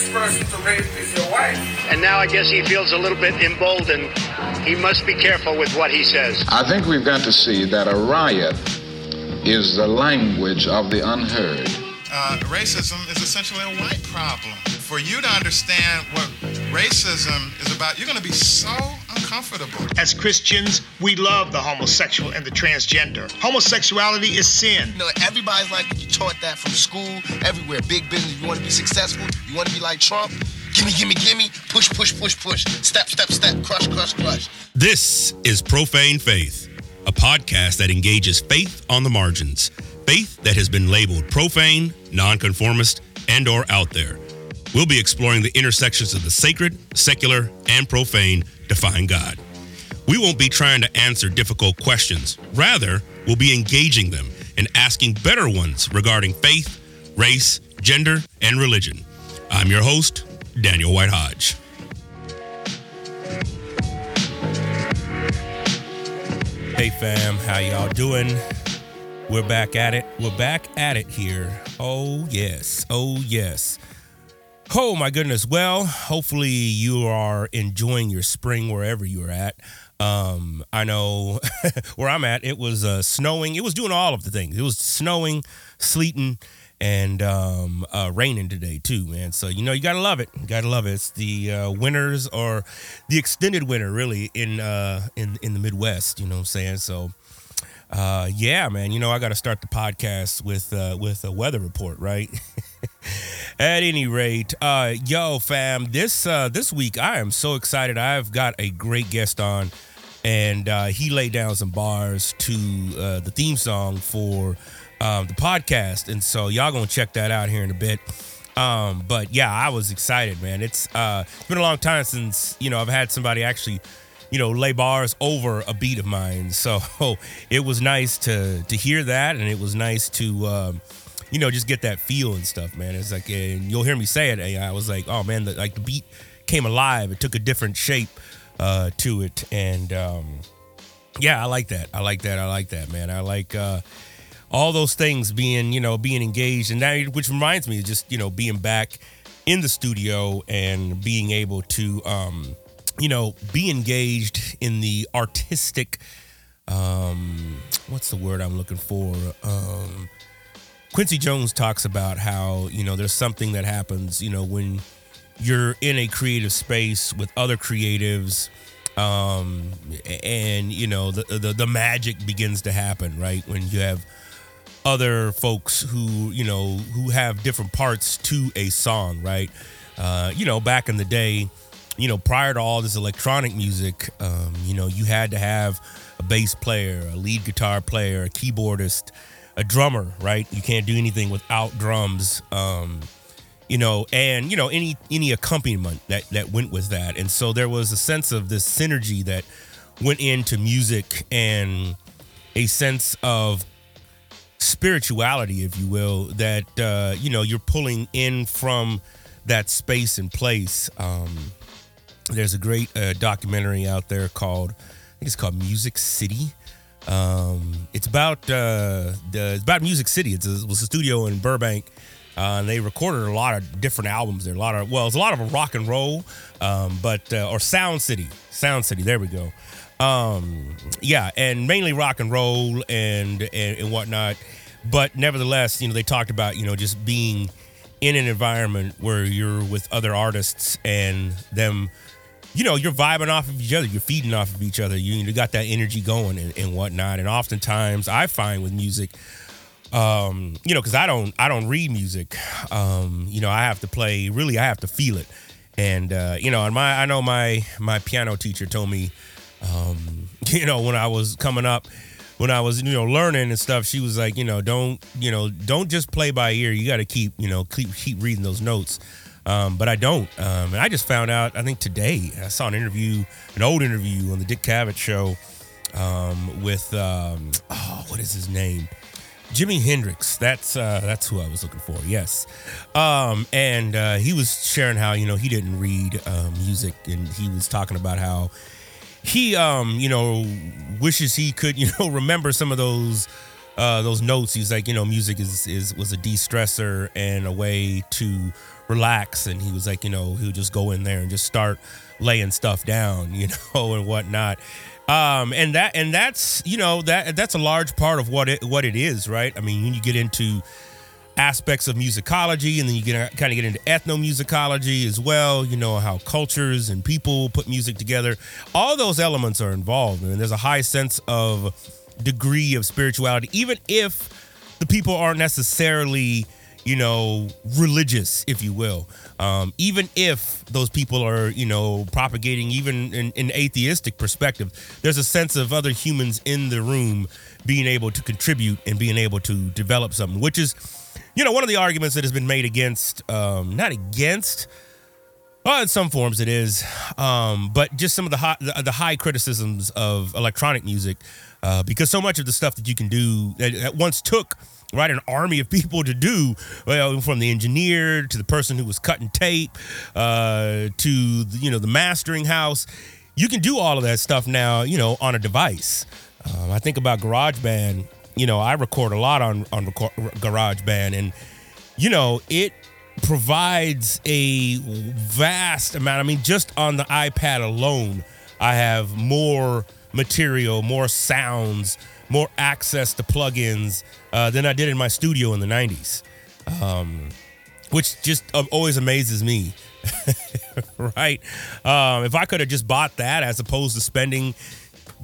next person to rape is your wife. And now I guess he feels a little bit emboldened. He must be careful with what he says. I think we've got to see that a riot is the language of the unheard. Uh, racism is essentially a white problem. For you to understand what racism is about, you're going to be so uncomfortable. As Christians, we love the homosexual and the transgender. Homosexuality is sin. You know, everybody's like you taught that from school, everywhere. Big business. You want to be successful? You want to be like Trump? Gimme, gimme, gimme. Push, push, push, push. Step, step, step. Crush, crush, crush. This is Profane Faith, a podcast that engages faith on the margins. Faith that has been labeled profane, nonconformist, and or out there. We'll be exploring the intersections of the sacred, secular, and profane to find God. We won't be trying to answer difficult questions. Rather, we'll be engaging them and asking better ones regarding faith, race, gender, and religion. I'm your host, Daniel White Hodge. Hey fam, how y'all doing? We're back at it. We're back at it here. Oh yes. Oh yes. Oh my goodness. Well, hopefully you are enjoying your spring wherever you're at. Um, I know where I'm at, it was uh, snowing. It was doing all of the things. It was snowing, sleeting, and um, uh, raining today too, man. So you know you gotta love it. You gotta love it. It's the uh, winters or the extended winter, really, in uh, in in the Midwest. You know what I'm saying? So. Uh, yeah, man. You know, I got to start the podcast with uh, with a weather report, right? At any rate, uh, yo, fam, this uh, this week I am so excited. I've got a great guest on, and uh, he laid down some bars to uh, the theme song for um, the podcast, and so y'all gonna check that out here in a bit. Um, but yeah, I was excited, man. It's uh, it's been a long time since you know I've had somebody actually you know, lay bars over a beat of mine. So it was nice to to hear that, and it was nice to, um, you know, just get that feel and stuff, man. It's like, and you'll hear me say it. I was like, oh man, the, like the beat came alive. It took a different shape uh, to it, and um, yeah, I like that. I like that. I like that, man. I like. Uh, all those things being, you know, being engaged, and that, which reminds me, just you know, being back in the studio and being able to, um, you know, be engaged in the artistic um what's the word I'm looking for? Um Quincy Jones talks about how, you know, there's something that happens, you know, when you're in a creative space with other creatives um and you know the, the the magic begins to happen, right? When you have other folks who, you know, who have different parts to a song, right? Uh, you know, back in the day, you know, prior to all this electronic music, um, you know, you had to have a bass player, a lead guitar player, a keyboardist, a drummer, right? You can't do anything without drums, um, you know, and you know any any accompaniment that that went with that, and so there was a sense of this synergy that went into music and a sense of spirituality, if you will, that uh, you know you're pulling in from that space and place. Um, there's a great uh, documentary out there called I think it's called Music City. Um, it's about uh, the it's about Music City. It's a, it was a studio in Burbank. Uh, and they recorded a lot of different albums there. A lot of well, it's a lot of rock and roll, um, but uh, or Sound City, Sound City. There we go. Um, yeah, and mainly rock and roll and, and and whatnot. But nevertheless, you know, they talked about you know just being in an environment where you're with other artists and them you know, you're vibing off of each other, you're feeding off of each other, you, you got that energy going and, and whatnot. And oftentimes, I find with music, um, you know, because I don't, I don't read music. Um, you know, I have to play. Really, I have to feel it. And uh, you know, and my, I know my my piano teacher told me, um, you know, when I was coming up, when I was you know learning and stuff, she was like, you know, don't you know, don't just play by ear. You got to keep you know keep keep reading those notes. Um, but I don't. Um, and I just found out, I think today, I saw an interview, an old interview on the Dick Cavett show um, with, um, oh, what is his name? Jimi Hendrix. That's uh, that's who I was looking for. Yes, um, and uh, he was sharing how you know he didn't read uh, music, and he was talking about how he um, you know wishes he could you know remember some of those uh, those notes. He's like you know music is is was a de stressor and a way to relax, and he was like, you know, he would just go in there and just start laying stuff down, you know, and whatnot. Um, and that and that's you know that that's a large part of what it what it is, right? I mean, when you get into aspects of musicology and then you get kind of get into ethnomusicology as well you know how cultures and people put music together all those elements are involved and there's a high sense of degree of spirituality even if the people aren't necessarily you know religious if you will. Um, even if those people are you know propagating even in an atheistic perspective there's a sense of other humans in the room being able to contribute and being able to develop something which is you know, one of the arguments that has been made against, um, not against, well, in some forms it is, um, but just some of the high, the, high criticisms of electronic music, uh, because so much of the stuff that you can do that, that once took right an army of people to do well from the engineer to the person who was cutting tape uh, to the, you know the mastering house. You can do all of that stuff now you know on a device. Um, i think about garageband. You know, I record a lot on on record, GarageBand, and you know, it provides a vast amount. I mean, just on the iPad alone, I have more material, more sounds, more access to plugins uh, than I did in my studio in the '90s, um, which just always amazes me. right? Um, if I could have just bought that as opposed to spending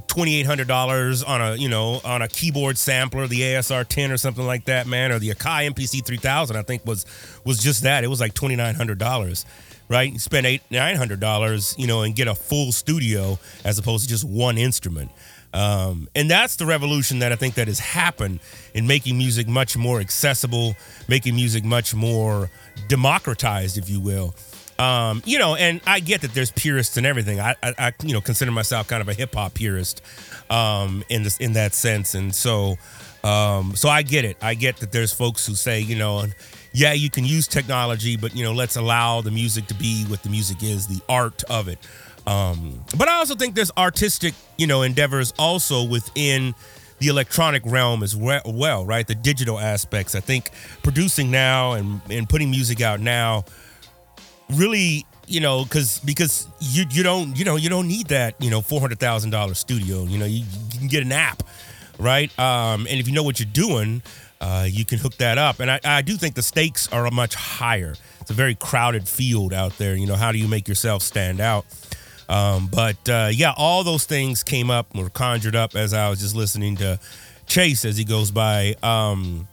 $2800 on a you know on a keyboard sampler the asr 10 or something like that man or the akai mpc 3000 i think was was just that it was like $2900 right you spend eight $900 you know and get a full studio as opposed to just one instrument um, and that's the revolution that I think that has happened in making music much more accessible, making music much more democratized, if you will. Um, you know, and I get that there's purists and everything. I, I, I you know, consider myself kind of a hip hop purist, um, in this in that sense, and so, um, so I get it. I get that there's folks who say, you know, yeah, you can use technology, but you know, let's allow the music to be what the music is, the art of it. Um, but I also think there's artistic, you know, endeavors also within the electronic realm as well, right? The digital aspects. I think producing now and and putting music out now really you know because because you you don't you know you don't need that you know four hundred thousand dollar studio. You know you, you, can get an app right? Um, and if you know what you're doing uh, you can hook that up. And I, I do think the stakes are much higher. It's a very crowded field out there. You know how do you make yourself stand out um, but uh, yeah all those things came up were conjured up as I was just listening to Chase as he goes by um,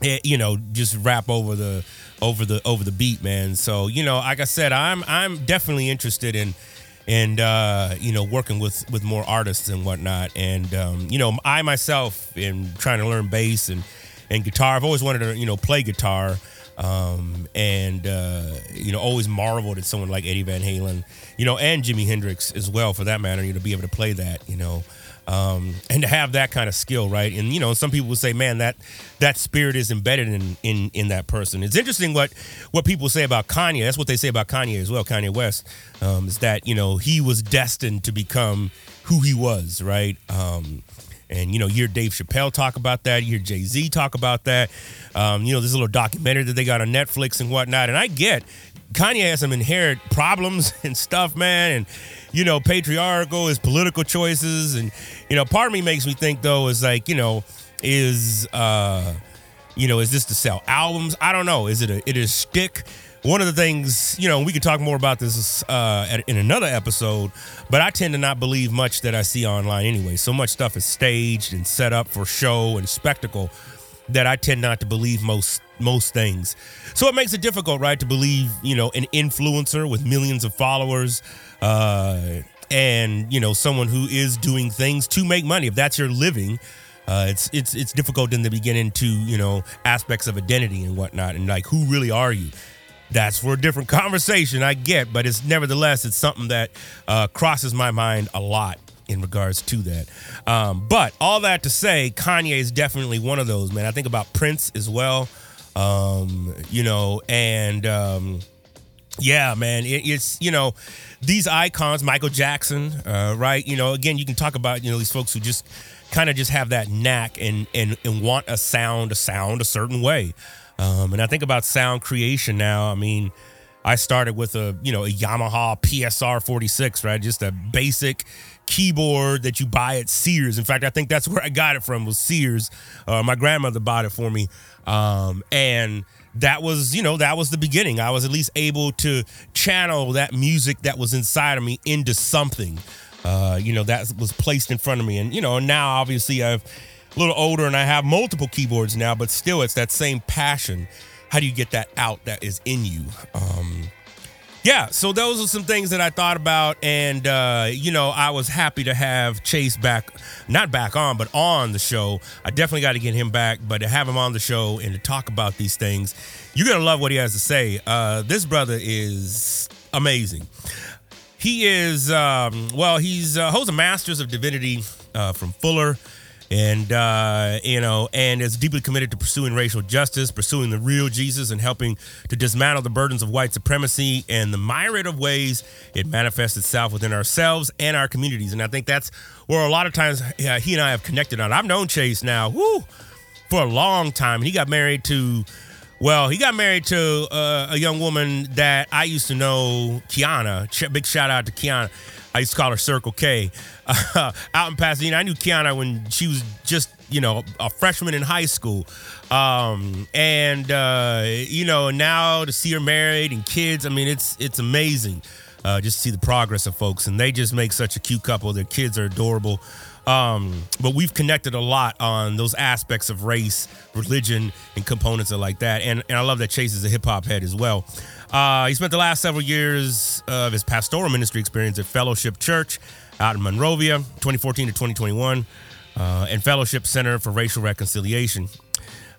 it, you know just rap over the over the over the beat, man. So you know, like I said, I'm I'm definitely interested in and uh, you know working with with more artists and whatnot. And um, you know, I myself am trying to learn bass and and guitar. I've always wanted to you know play guitar. Um, and uh, you know, always marveled at someone like Eddie Van Halen, you know, and Jimi Hendrix as well, for that matter. You know, be able to play that, you know, um, and to have that kind of skill, right? And you know, some people say, "Man, that that spirit is embedded in in in that person." It's interesting what what people say about Kanye. That's what they say about Kanye as well. Kanye West um, is that you know he was destined to become who he was, right? Um, and you know, you hear Dave Chappelle talk about that. You hear Jay Z talk about that. Um, you know, this little documentary that they got on Netflix and whatnot. And I get Kanye has some inherent problems and stuff, man. And you know, patriarchal, his political choices, and you know, part of me makes me think though is like, you know, is uh, you know, is this to sell albums? I don't know. Is it a it is stick? One of the things, you know, we could talk more about this uh, in another episode, but I tend to not believe much that I see online anyway. So much stuff is staged and set up for show and spectacle that I tend not to believe most most things. So it makes it difficult, right, to believe, you know, an influencer with millions of followers uh, and, you know, someone who is doing things to make money. If that's your living, uh, it's it's it's difficult in the beginning to you know aspects of identity and whatnot, and like who really are you? That's for a different conversation, I get, but it's nevertheless it's something that uh, crosses my mind a lot in regards to that. Um, but all that to say, Kanye is definitely one of those, man. I think about Prince as well. Um, you know, and um, yeah, man, it, it's you know these icons, Michael Jackson, uh, right? You know, again, you can talk about you know these folks who just kind of just have that knack and and and want a sound, a sound a certain way. Um, and I think about sound creation now. I mean, I started with a you know a Yamaha PSR 46, right? Just a basic keyboard that you buy at Sears. In fact, I think that's where I got it from was Sears. Uh, my grandmother bought it for me, um, and that was you know that was the beginning. I was at least able to channel that music that was inside of me into something. Uh, you know that was placed in front of me, and you know now obviously I've a little older and I have multiple keyboards now, but still it's that same passion. How do you get that out that is in you? Um, yeah, so those are some things that I thought about, and uh, you know, I was happy to have Chase back, not back on, but on the show. I definitely got to get him back, but to have him on the show and to talk about these things, you're gonna love what he has to say. Uh, this brother is amazing. He is, um, well, he's uh, holds a master's of divinity uh, from Fuller and uh, you know, and is deeply committed to pursuing racial justice, pursuing the real Jesus, and helping to dismantle the burdens of white supremacy and the myriad of ways it manifests itself within ourselves and our communities. And I think that's where a lot of times he and I have connected on. I've known Chase now, for a long time, and he got married to. Well, he got married to uh, a young woman that I used to know, Kiana. Big shout out to Kiana. I used to call her Circle K. Uh, out in Pasadena, I knew Kiana when she was just you know a freshman in high school, um, and uh, you know now to see her married and kids. I mean, it's it's amazing. Uh, just see the progress of folks, and they just make such a cute couple. Their kids are adorable. Um, but we've connected a lot on those aspects of race, religion, and components like that. And and I love that Chase is a hip hop head as well. Uh, he spent the last several years of his pastoral ministry experience at Fellowship Church out in Monrovia, 2014 to 2021, uh, and Fellowship Center for Racial Reconciliation.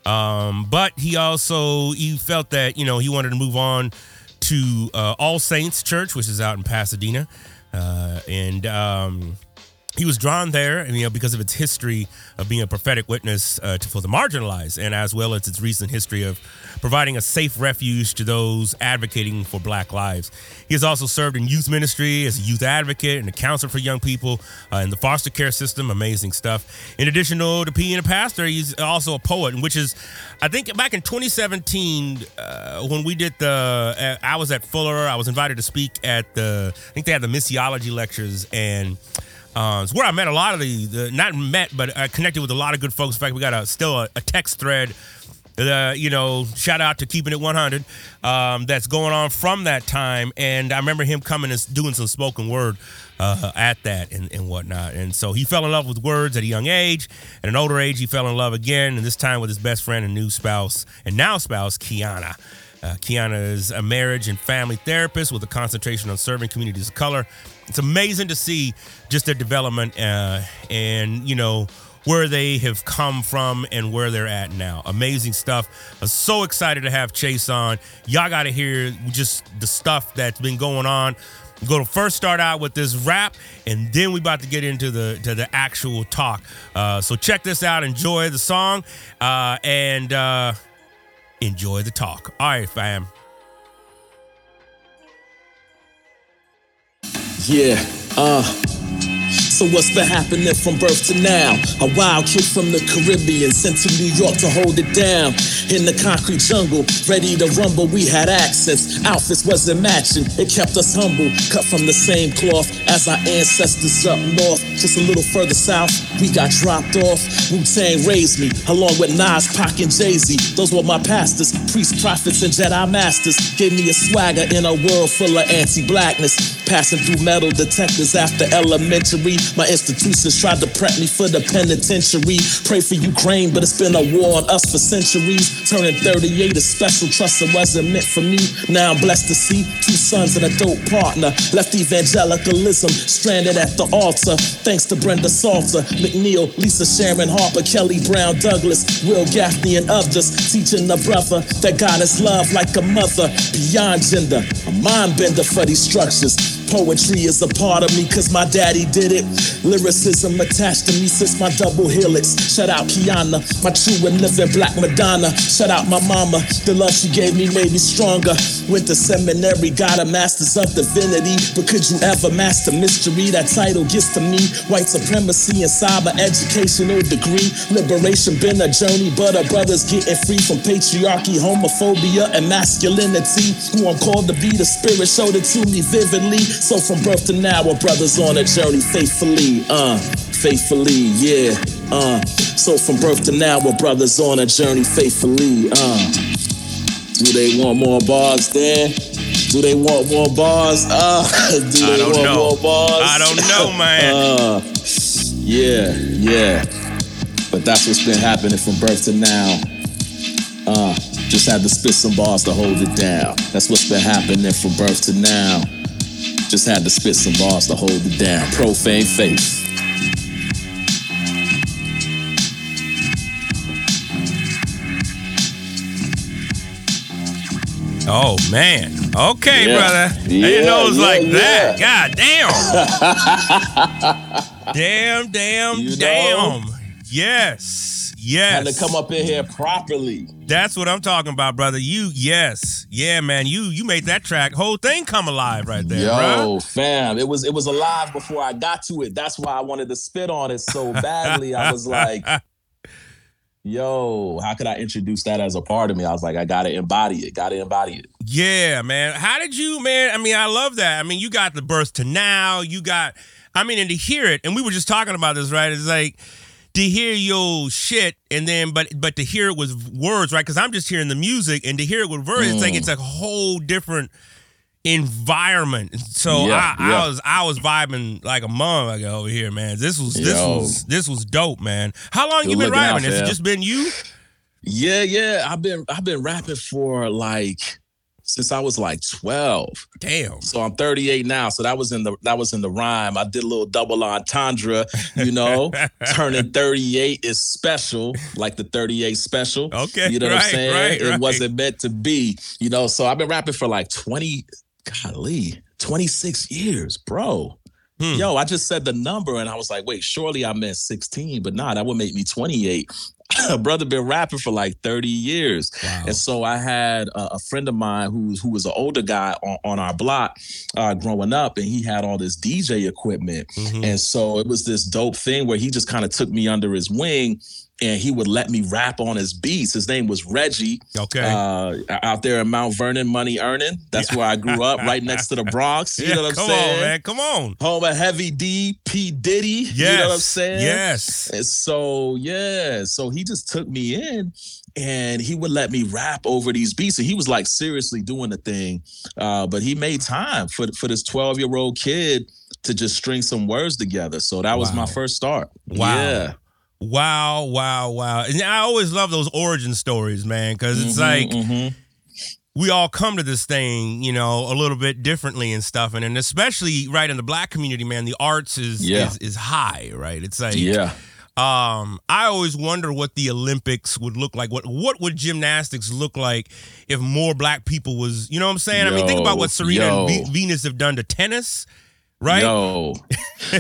Um, but he also he felt that you know he wanted to move on to uh, All Saints Church, which is out in Pasadena, uh, and um, he was drawn there, and you know, because of its history of being a prophetic witness uh, to, for the marginalized, and as well as its recent history of providing a safe refuge to those advocating for Black lives. He has also served in youth ministry as a youth advocate and a counselor for young people uh, in the foster care system. Amazing stuff. In addition to being a pastor, he's also a poet, which is, I think, back in 2017 uh, when we did the, uh, I was at Fuller. I was invited to speak at the, I think they had the missiology lectures and. Uh, it's where I met a lot of the, the not met, but I connected with a lot of good folks. In fact, we got a still a, a text thread. Uh, you know, shout out to keeping it 100. Um, that's going on from that time, and I remember him coming and doing some spoken word uh, at that and, and whatnot. And so he fell in love with words at a young age. At an older age, he fell in love again, and this time with his best friend and new spouse and now spouse, Kiana. Uh, Kiana is a marriage and family therapist with a concentration on serving communities of color. It's amazing to see just their development uh, and, you know, where they have come from and where they're at now. Amazing stuff. I'm so excited to have Chase on. Y'all got to hear just the stuff that's been going on. We're going to first start out with this rap, and then we about to get into the to the actual talk. Uh, so check this out. Enjoy the song, uh, and uh, enjoy the talk. All right, fam. Yeah, uh. So what's been happening from birth to now? A wild kid from the Caribbean sent to New York to hold it down. In the concrete jungle, ready to rumble, we had accents. Outfits wasn't matching, it kept us humble. Cut from the same cloth as our ancestors up north. Just a little further south, we got dropped off. Wu-Tang raised me, along with Nas, Pac, and Jay-Z. Those were my pastors, priests, prophets, and Jedi masters. Gave me a swagger in a world full of anti-blackness. Passing through metal detectors after elementary. My institutions tried to prep me for the penitentiary. Pray for Ukraine, but it's been a war on us for centuries. Turning 38 is special, trust it wasn't meant for me. Now I'm blessed to see two sons and a dope partner. Left evangelicalism stranded at the altar. Thanks to Brenda Salter, McNeil, Lisa Sharon Harper, Kelly Brown Douglas, Wil Gafney, and others. Teaching the brother that God is love like a mother. Beyond gender, a mind bender for these structures. Poetry is a part of me cause my daddy did it. Lyricism attached to me since my double helix. Shout out Kiana, my true and living black Madonna. Shout out my mama, the love she gave me made me stronger. Went to seminary, got a master's of divinity. But could you ever master mystery? That title gets to me. White supremacy and cyber educational degree. Liberation been a journey, but our brothers getting free from patriarchy, homophobia, and masculinity. Who I'm called to be, the spirit showed it to me vividly. So from birth to now, our brothers on a journey faithfully, uh, faithfully, yeah, uh. So from birth to now, our brothers on a journey faithfully, uh. Do they want more bars then? Do they want more bars? Uh, do they I don't want know. more bars? I don't know, man. Uh, yeah, yeah. But that's what's been happening from birth to now. Uh, just had to spit some bars to hold it down. That's what's been happening from birth to now. Just had to spit some bars to hold it down. Profane faith. Oh man. Okay, Yeah. brother. I Yeah, didn't know it was yeah, like that. God damn. damn, damn, You know? damn. Yes. Yes. to come up in here properly. That's what I'm talking about, brother. You yes. Yeah, man. You you made that track whole thing come alive right there, Yo, bro. fam, it was it was alive before I got to it. That's why I wanted to spit on it so badly. I was like, yo, how could I introduce that as a part of me? I was like, I gotta embody it, gotta embody it. Yeah, man. How did you, man? I mean, I love that. I mean, you got the birth to now. You got, I mean, and to hear it, and we were just talking about this, right? It's like to hear your shit, and then, but but to hear it with words, right? Because I'm just hearing the music, and to hear it with words, it's like it's a whole different environment. So Yeah, I, yeah. I was I was vibing like a motherfucker over here, man. This was this Yo. was this was dope, man. How long Good you been looking out, rapping? Has it just been you? Yeah, yeah. I've been I've been rapping for like since I was like 12. Damn. So I'm 38 now. So that was in the that was in the rhyme. I did a little double entendre, you know. Turning 38 is special, like the 38 special. Okay, You know what I'm saying? right, it right. wasn't meant to be, you know. So I've been rapping for like 20, golly, 26 years, bro. Hmm. Yo, I just said the number and I was like, wait, surely I meant 16, but nah, that would make me 28. A brother been rapping for like 30 years. Wow. And so I had a, a friend of mine who's who was an older guy on, on our block uh, growing up, and he had all this DJ equipment. Mhm. And so it was this dope thing where he just kind of took me under his wing and he would let me rap on his beats. His name was Reggie. Okay. Uh, out there in Mount Vernon, money earning. That's where I grew up, right next to the Bronx. You yeah, know what I'm come saying? on, man. Come on. Home of Heavy D, P. Diddy. Yes. You know what I'm saying? Yes. And so yeah, so he just took me in and he would let me rap over these beats. And he was like seriously doing the thing. Uh, but he made time for for this 12-year-old kid to just string some words together. So that was Wow. my first start. Wow. Yeah. Wow, wow, wow. And I always love those origin stories, man, because it's Mhm, like mhm. we all come to this thing, you know, a little bit differently and stuff. And, and especially right in the black community, man, the arts is Yeah. is, is high, right? It's like yeah. um I always wonder what the Olympics would look like. What what would gymnastics look like if more black people was, you know what I'm saying? I mean, think about what Serena and yo. Ve- Venus have done to tennis, right? Yo,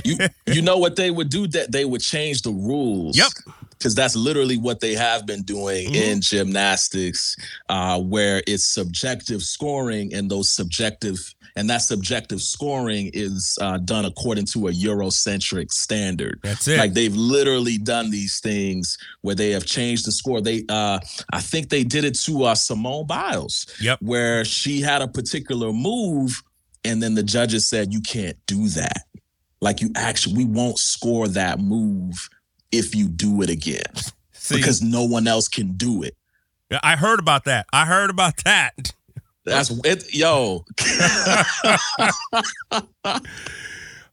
you you know what they would do? That they would change the rules. Yep. Because that's literally what they have been doing Mhm. in gymnastics, uh, where it's subjective scoring and those subjective and that subjective scoring is uh, done according to a Eurocentric standard. That's it. Like they've literally done these things where they have changed the score. They, uh, I think they did it to uh, Simone Biles Yep. where she had a particular move and then the judges said you can't do that like you actually we won't score that move if you do it again See, because no one else can do it I heard about that. I heard about that. that's it yo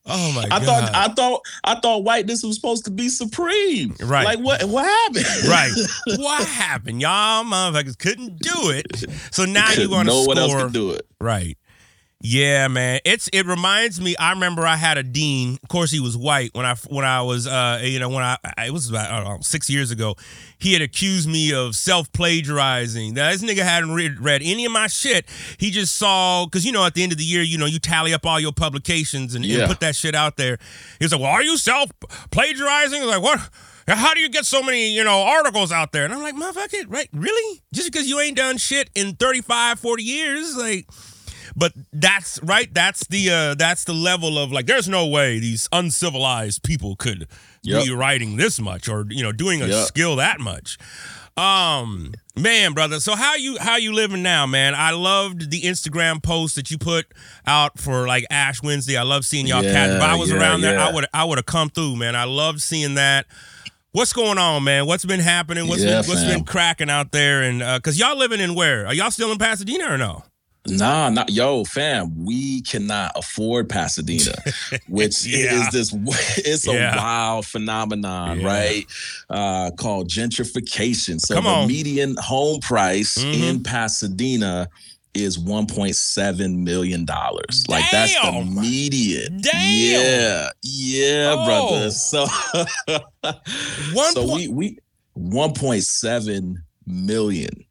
Oh my i god. thought i thought i thought whiteness was supposed to be supreme Right. like what what happened Right. what happened? Y'all motherfuckers couldn't do it. So now you want to no score. one else can do it Right. Yeah, man. It's it reminds me. I remember I had a dean. Of course, he was white when I when I was uh you know when I it was about know, six years ago. He had accused me of self plagiarizing. Now this nigga hadn't read, read any of my shit. He just saw because you know at the end of the year you know you tally up all your publications and, and put that shit out there. He was like, "Well, are you self plagiarizing?" Like, "What?" How do you get so many, you know, articles out there? And I'm like, motherfucker, right? Really? Just because you ain't done shit in 35, 40 years? Like, but that's right. That's the uh that's the level of like there's no way these uncivilized people could Yep. be writing this much or you know doing a Yep. skill that much. Um man, brother. So how you how you living now, man? I loved the Instagram post that you put out for like Ash Wednesday. I love seeing y'all Yeah, catch. If I was yeah, around there, I would I would have come through, man. I loved seeing that. What's going on, man? What's been happening? What's Yeah, been what's fam. been cracking out there? And uh, cause y'all living in where? Are y'all still in Pasadena or no? Nah, not yo, fam. We cannot afford Pasadena, which Yeah. is this. It's a Yeah. wild phenomenon, Yeah. right? Uh, called gentrification. So Come the on. median home price Mhm. in Pasadena is 1.7 million dollars. Like that's the median. Damn. Yeah, yeah, Oh. brother. So, One so point- we we 1.7 million.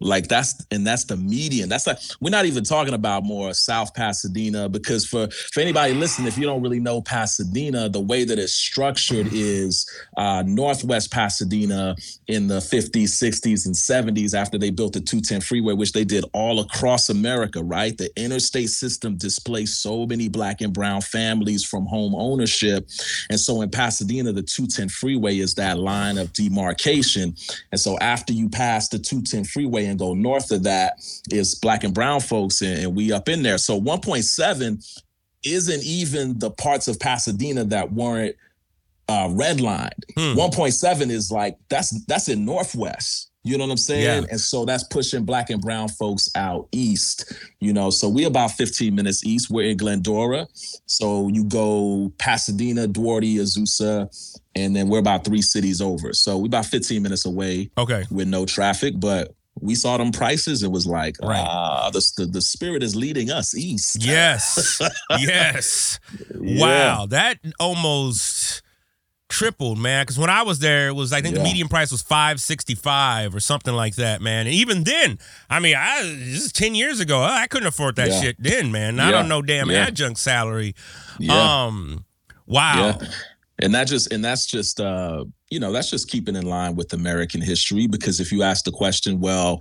Like that's and that's the median. That's like we're not even talking about more South Pasadena because for for anybody listening, if you don't really know Pasadena, the way that it's structured is uh, Northwest Pasadena in the 50s, 60s, and 70s after they built the 210 freeway, which they did all across America. Right, the interstate system displaced so many black and brown families from home ownership, and so in Pasadena, the 210 freeway is that line of demarcation. And so after you pass the 210 freeway and go north of that is black and brown folks and, and we up in there. So 1.7 isn't even the parts of Pasadena that weren't uh, redlined. Hmm. 1.7 is like that's that's in Northwest. You know what I'm saying? Yeah. And so that's pushing black and brown folks out east. You know, so we about 15 minutes east. We're in Glendora. So you go Pasadena, Duarte, Azusa, and then we're about three cities over. So we're about 15 minutes away Okay. with no traffic, but we saw them prices. It was like, Right. ah, the, the the spirit is leading us east. Yes. yes. Yeah. Wow. That almost tripled, man. Because when I was there, it was I think the median price was five sixty five or something like that, man. And even then, I mean, I this is ten years ago. I couldn't afford that Yeah. shit then, man. I don't know damn Yeah. adjunct salary. Yeah. Um. Wow. Yeah. And that just and that's just uh, you know, that's just keeping in line with American history. Because if you ask the question, well,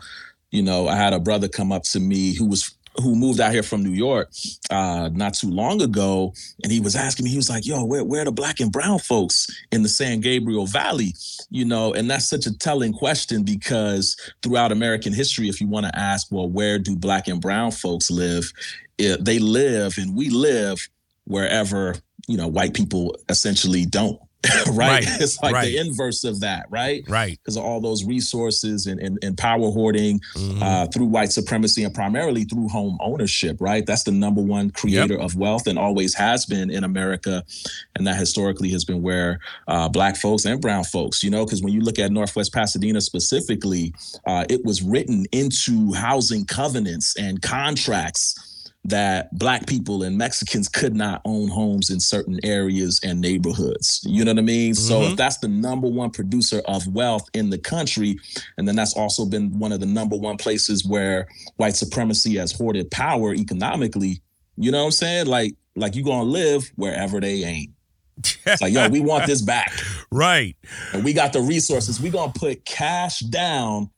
you know, I had a brother come up to me who was who moved out here from New York uh not too long ago, and he was asking me, he was like, Yo, where where are the black and brown folks in the San Gabriel Valley? You know, and that's such a telling question because throughout American history, if you want to ask, well, where do black and brown folks live? It, they live and we live wherever you know white people essentially don't right? Right, it's like right. the inverse of that right Right. because of all those resources and, and, and power hoarding Mhm. uh, through white supremacy and primarily through home ownership right that's the number one creator of wealth and always has been in america and that historically has been where uh, black folks and brown folks you know because when you look at northwest pasadena specifically uh, it was written into housing covenants and contracts that black people and Mexicans could not own homes in certain areas and neighborhoods. You know what I mean? So Mhm. if that's the number one producer of wealth in the country, and then that's also been one of the number one places where white supremacy has hoarded power economically, you know what I'm saying? Like like you gonna live wherever they ain't. It's like, yo, we want this back. right. And we got the resources. We gonna put cash down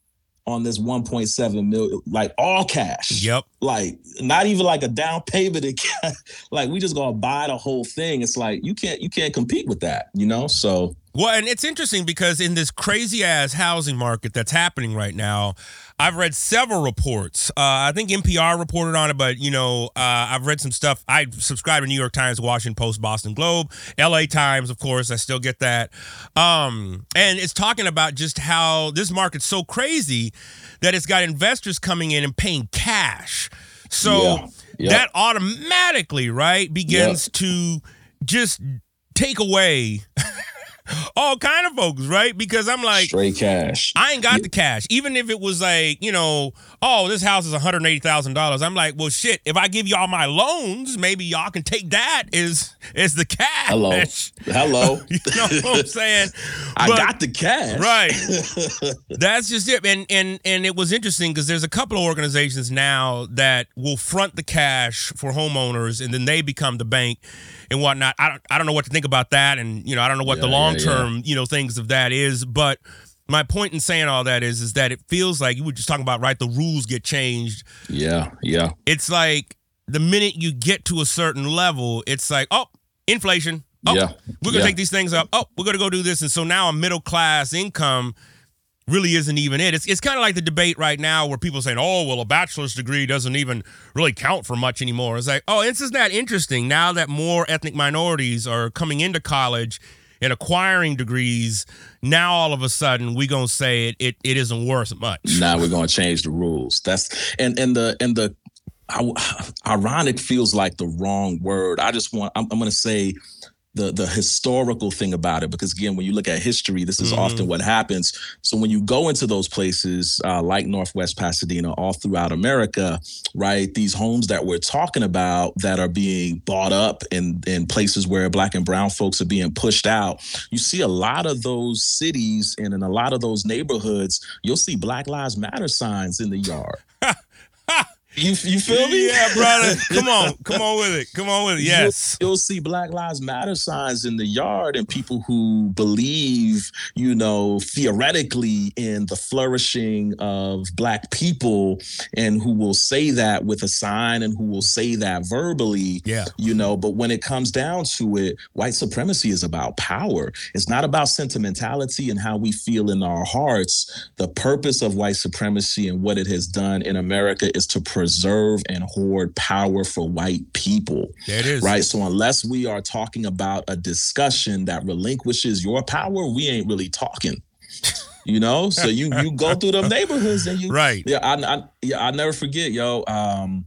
on this 1.7 million, like all cash. Yep. like not even like a down payment like we just gonna buy the whole thing. It's like you can't you can't compete with that you know? So Well, and it's interesting because in this crazy ass housing market that's happening right now, I've read several reports. Uh, I think NPR reported on it, but you know, uh, I've read some stuff. I subscribe to New York Times, Washington Post, Boston Globe, L.A. Times, of course. I still get that, um, and it's talking about just how this market's so crazy that it's got investors coming in and paying cash. So Yeah. Yep. that automatically, right, begins to just take away all kind of folks, right? Because I'm like, straight cash. I ain't got the cash. Even if it was like, you know, oh, this house is $180,000. I'm like, well, shit, if I give y'all my loans, maybe y'all can take that is as, as the cash. Hello. Hello. you know what I'm saying? I But- got the cash. Right. That's just it. And and and it was interesting because there's a couple of organizations now that will front the cash for homeowners and then they become the bank and whatnot. I don't I don't know what to think about that. And you know, I don't know what the Yeah, yeah, long term, you know, things of that is. But my point in saying all that is is that it feels like you were just talking about, right? The rules get changed. Yeah, yeah. It's like the minute you get to a certain level, it's like, oh, inflation. Oh, Yeah, we're gonna yeah. take these things up. Oh, we're gonna go do this. And so now a middle class income really isn't even it. It's it's kind of like the debate right now where people are saying, "Oh, well, a bachelor's degree doesn't even really count for much anymore." It's like, oh, this is not interesting now that more ethnic minorities are coming into college and acquiring degrees. Now all of a sudden we gonna say it it, it isn't worth much. now we're to change the rules that's and and the and the I, ironic feels like the wrong word i just want i'm, I'm to say the the historical thing about it because again when you look at history this is Mhm. often what happens so when you go into those places uh, like northwest pasadena all throughout america right these homes that we're talking about that are being bought up in in places where black and brown folks are being pushed out you see a lot of those cities and in a lot of those neighborhoods you'll see black lives matter signs in the yard you, you feel me Yeah, brother. Come on, come on with it. Come on with it. Yes. You'll, you'll see Black Lives Matter signs in the yard and people who believe, you know, theoretically in the flourishing of Black people and who will say that with a sign and who will say that verbally. Yeah. You know, but when it comes down to it, white supremacy is about power. It's not about sentimentality and how we feel in our hearts. The purpose of white supremacy and what it has done in America is to preserve and hoard power for white people. There it is. Right. So unless we are talking about a discussion that relinquishes your power, we ain't really talking. You know, so you you go through them neighborhoods and you Right. Yeah, I, I yeah I never forget, yo. Um,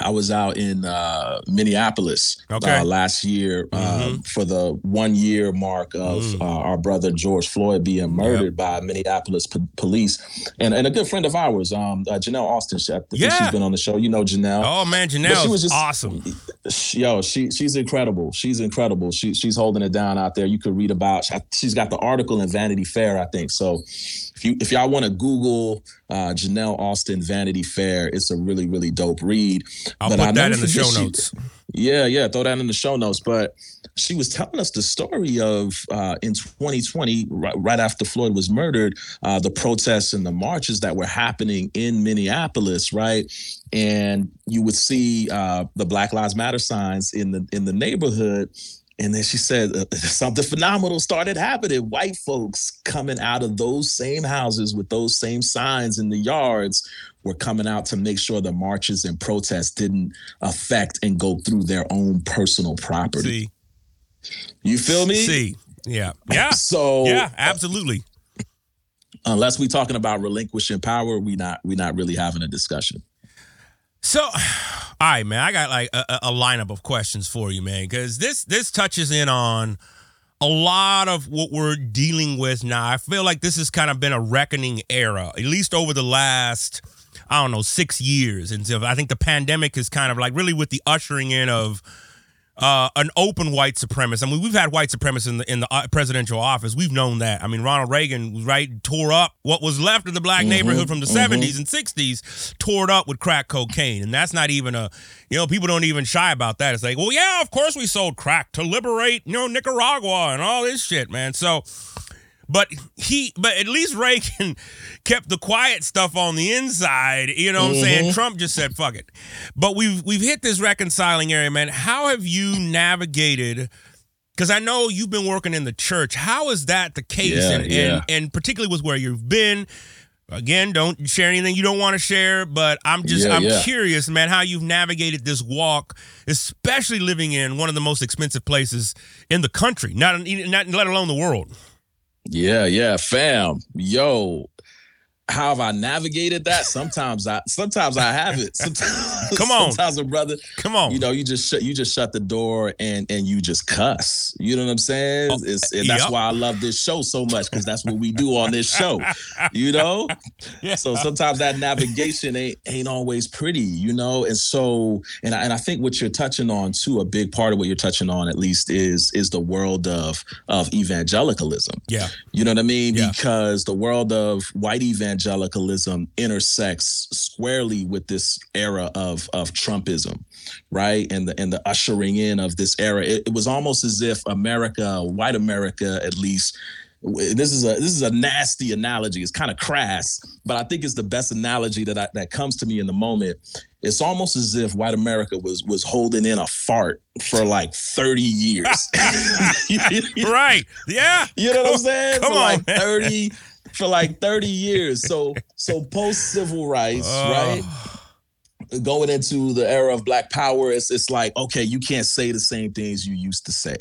I was out in uh, Minneapolis Okay. uh, last year uh, Mhm. for the one year mark of Mm. uh, our brother George Floyd being murdered by Minneapolis p- police, and and a good friend of ours, um, uh, Jeanelle Austin. she- I Yeah. she's been on the show. You know Jeanelle. Oh man, Jeanelle she was was just- awesome. She- yo, she she's incredible. She's incredible. She she's holding it down out there. You could read about. She's got the article in Vanity Fair, I think. So if you if y'all want to Google uh, Jeanelle Austin Vanity Fair, it's a really really dope read. I'll But put I that in the show she- notes. Yeah, yeah, throw that in the show notes. But she was telling us the story of uh, in 2020, right, right after Floyd was murdered, uh, the protests and the marches that were happening in Minneapolis, right? And you would see uh, the Black Lives Matter signs in the in the neighborhood. And then she said uh, something phenomenal started happening. White folks coming out of those same houses with those same signs in the yards were coming out to make sure the marches and protests didn't affect and go through their own personal property. See, You feel me? see, yeah, yeah, So yeah, absolutely. unless we're talking about relinquishing power, we not we not really having a discussion. So, all right, man, I got like a, a lineup of questions for you, man, because this this touches in on a lot of what we're dealing with now. I feel like this has kind of been a reckoning era, at least over the last, I don't know, six years. And so I think the pandemic is kind of like really with the ushering in of uh, an open white supremacist. I mean, we've had white supremacists in the in the uh, presidential office. We've known that. I mean, Ronald Reagan right tore up what was left of the black neighborhood from the mhm. 70s and 60s, tore it up with crack cocaine, and that's not even a you know people don't even shy about that. It's like, well, yeah, of course we sold crack to liberate you know Nicaragua and all this shit, man. So. But he, but at least Reagan kept the quiet stuff on the inside. You know what I'm saying? Mm-hmm. Trump just said fuck it. But we've we've hit this reconciling area, man. How have you navigated? Because I know you've been working in the church. How is that the case? Yeah, and, yeah. and and particularly with where you've been. Again, don't share anything you don't want to share. But I'm just Yeah, I'm yeah. curious, man, how you've navigated this walk, especially living in one of the most expensive places in the country, not not let alone the world. Yeah, yeah, fam. Yo, how have I navigated that? Sometimes I sometimes I have it. Sometimes, Come on. sometimes a brother. Come on. You know, you just shut you just shut the door and and you just cuss. You know what I'm saying? Oh, it's, and that's yep. why I love this show so much because that's what we do on this show. You know. Yeah. So sometimes that navigation ain't ain't always pretty, you know. And so, and I, and I think what you're touching on too, a big part of what you're touching on, at least, is is the world of of evangelicalism. Yeah. You know what I mean? Yeah. Because the world of white evangelicalism intersects squarely with this era of of Trumpism, right? And the and the ushering in of this era. It, it was almost as if America, white America at least, this is a this is a nasty analogy. It's kind of crass, but I think it's the best analogy that I, that comes to me in the moment. It's almost as if white America was was holding in a fart for like 30 years. Right. Yeah. You know what I'm saying? Come on, like man. 30 for like 30 years. So so post civil rights, Oh. right? Going into the era of black power, it's it's like, okay, you can't say the same things you used to say.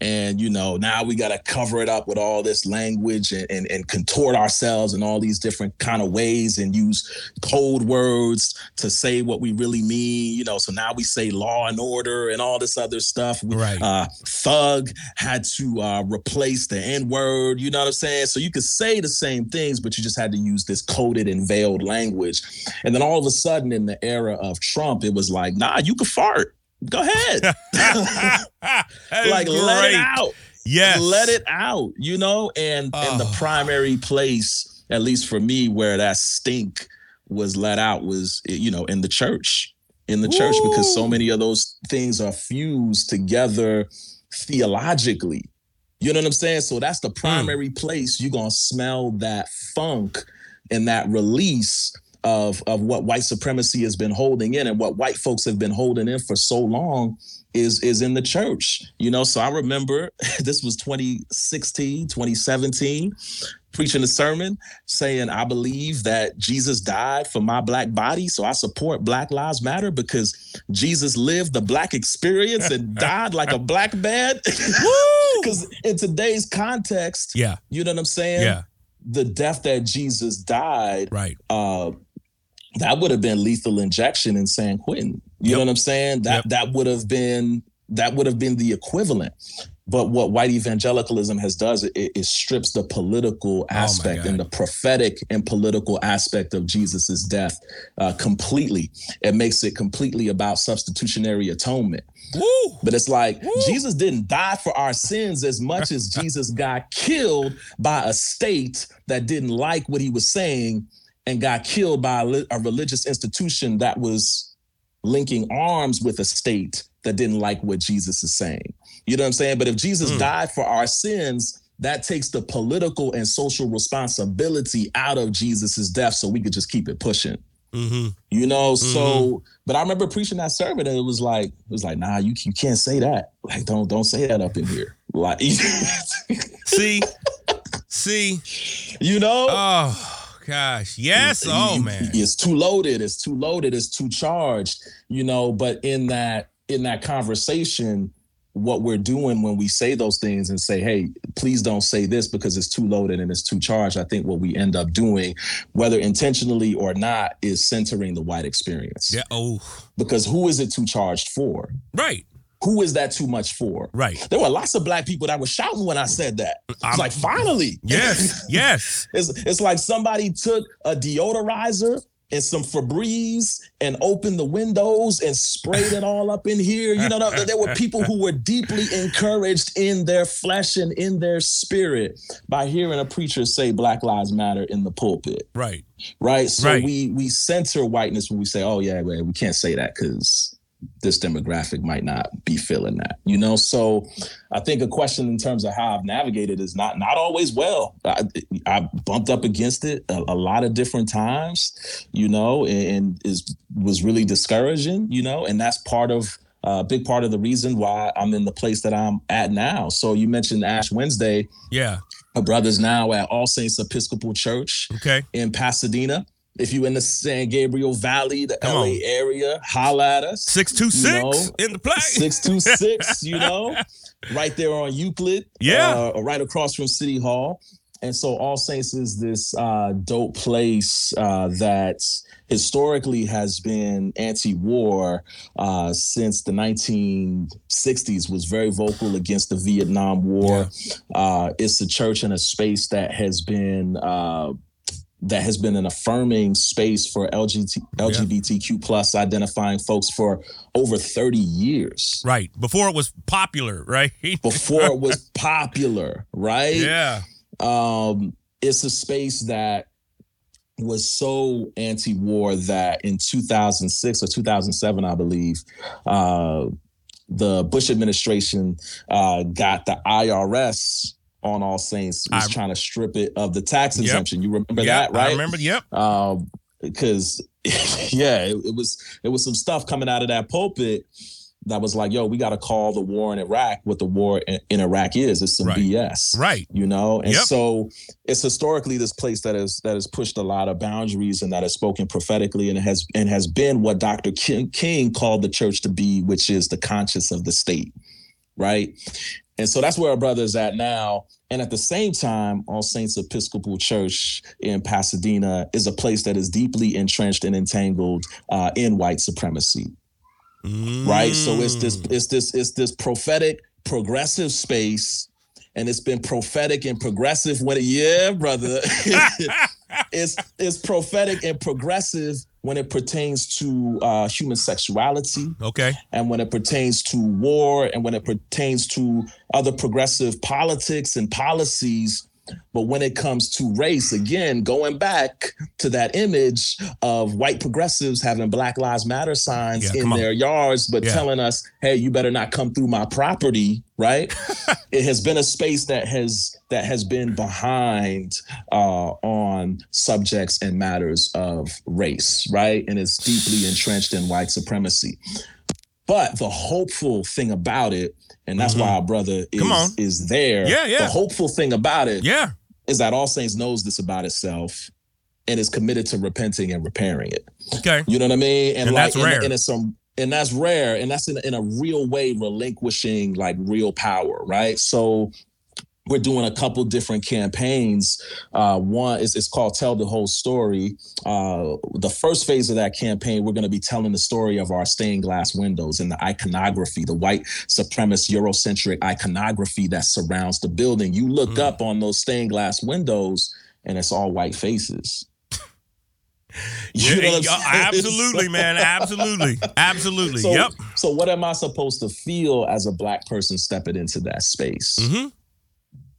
And you know, now we gotta cover it up with all this language and, and, and contort ourselves in all these different kind of ways and use code words to say what we really mean. You know, so now we say law and order and all this other stuff. Right. uh, thug had to uh, replace the N word. You know what I'm saying? So you could say the same things, but you just had to use this coded and veiled language. And then all of a sudden, in the era of Trump, it was like, nah, you can fart. Go ahead. Like, let it out. Yes. Let it out, you know? And and the Oh. primary place, at least for me, where that stink was let out was, you know, in the church. In the church, because so many of those things are fused together theologically. You know what I'm saying? So that's the primary place you're gonna smell that funk and that release of of what white supremacy has been holding in and what white folks have been holding in for so long is is in the church you know so i remember this was 2016 2017 preaching a sermon saying i believe that jesus died for my black body so i support black lives matter because jesus lived the black experience and died like a black man Woo. because in today's context Yeah. you know what i'm saying Yeah. the death that jesus died Right. uh, that would have been lethal injection in San Quentin. You Yep. know what I'm saying? That Yep. that would have been that would have been the equivalent. But what white evangelicalism has does it, it strips the political aspect and Oh God. the prophetic and political aspect of Jesus's death uh, completely. It makes it completely about substitutionary atonement. Woo. But it's like Woo. Jesus didn't die for our sins as much as Jesus got killed by a state that didn't like what he was saying and got killed by a, a religious institution that was linking arms with a state that didn't like what Jesus is saying. You know what I'm saying? But if Jesus Mm. died for our sins, that takes the political and social responsibility out of Jesus's death so we could just keep it pushing. Mm-hmm. You know, so but I remember preaching that sermon and it was like it was like, nah, you you can't say that. Like, don't don't say that up in here. Like See. See. you know? Oh gosh. Yes. Oh you- man. It's too loaded, it's too loaded, it's too charged, you know, but in that in that conversation, what we're doing when we say those things and say, hey, please don't say this because it's too loaded and it's too charged. I think what we end up doing, whether intentionally or not, is centering the white experience. Yeah. Oh. Because who is it too charged for? Right. Who is that too much for? Right. There were lots of black people that were shouting when I said that. It's like, finally. Yes. Yes. It's, it's like somebody took a deodorizer and some Febreze and opened the windows and sprayed it all up in here. You know, there- were people who were deeply encouraged in their flesh and in their spirit by hearing a preacher say Black Lives Matter in the pulpit Right. right? So Right. we we censor whiteness when we say, "Oh yeah, well, we can't say that because this demographic might not be feeling that," you know. So I think a question in terms of how I've navigated is not not always well. I, I bumped up against it a, a lot of different times, you know, and, and is was really discouraging, you know, and that's part of. A big part of the reason why I'm in the place that I'm at now. So you mentioned Ash Wednesday. Yeah. My brother's now at All Saints Episcopal Church Okay. in Pasadena. If you're in the San Gabriel Valley, the Come LA on. area, holla at us. Six two six You know, in the play. 626, you know, right there on Euclid. Yeah. Uh, right across from City Hall. and so All Saints is this uh, dope place uh, that historically has been anti-war uh, since the 1960s. Was very vocal against the Vietnam War. Uh, it's a church and a space that has been. That has been an affirming space for LGBT, LGBTQ plus identifying folks for over 30 years. Right. Before it was popular, right? Before it was popular, right? Yeah. Um, it's a space that was so anti-war that in 2006 or 2007, I believe, uh, the Bush administration uh, got the IRS on All Saints was I- trying to strip it of the tax Yep. exemption. You remember Yep, that, right? I remember. Yep. um because yeah it, it was it was some stuff coming out of that pulpit that was like yo we got to call the war in iraq what the war in, in iraq is it's some Right. bs Right. you know and Yep. so it's historically this place that is that has pushed a lot of boundaries and that has spoken prophetically and it has and has been what dr king, king called the church to be which is the conscience of the state right and so that's where our brother is at now. And at the same time, All Saints Episcopal Church in Pasadena is a place that is deeply entrenched and entangled uh, in white supremacy. Right. So it's this, Mm. it's this, it's this prophetic, progressive space. And it's been prophetic and progressive when it, yeah, brother. it's it's prophetic and progressive when it pertains to uh, human sexuality Okay. and when it pertains to war and when it pertains to other progressive politics and policies. But when it comes to race, again, going back to that image of white progressives having Black Lives Matter signs Yeah, in their yards, but Yeah. telling us, hey, you better not come through my property, right? it has been a space that has that has been behind uh, on subjects and matters of race, right? And it's deeply entrenched in white supremacy. But the hopeful thing about it, and that's why our brother is, Mm-hmm. Is there. Yeah, yeah. The hopeful thing about it Yeah. is that All Saints knows this about itself and is committed to repenting and repairing it. Okay. You know what I mean? And that's and, rare. And it's some and that's rare. And that's in, in a real way relinquishing like real power, right? So we're doing a couple different campaigns. Uh, one is it's called Tell the Whole Story. Uh, the first phase of that campaign, we're going to be telling the story of our stained glass windows and the iconography, the white supremacist Eurocentric iconography that surrounds the building. You look Mm. up on those stained glass windows, and it's all white faces. You know absolutely, man. Absolutely. Absolutely. So, yep. so what am I supposed to feel as a black person stepping into that space? Mhm.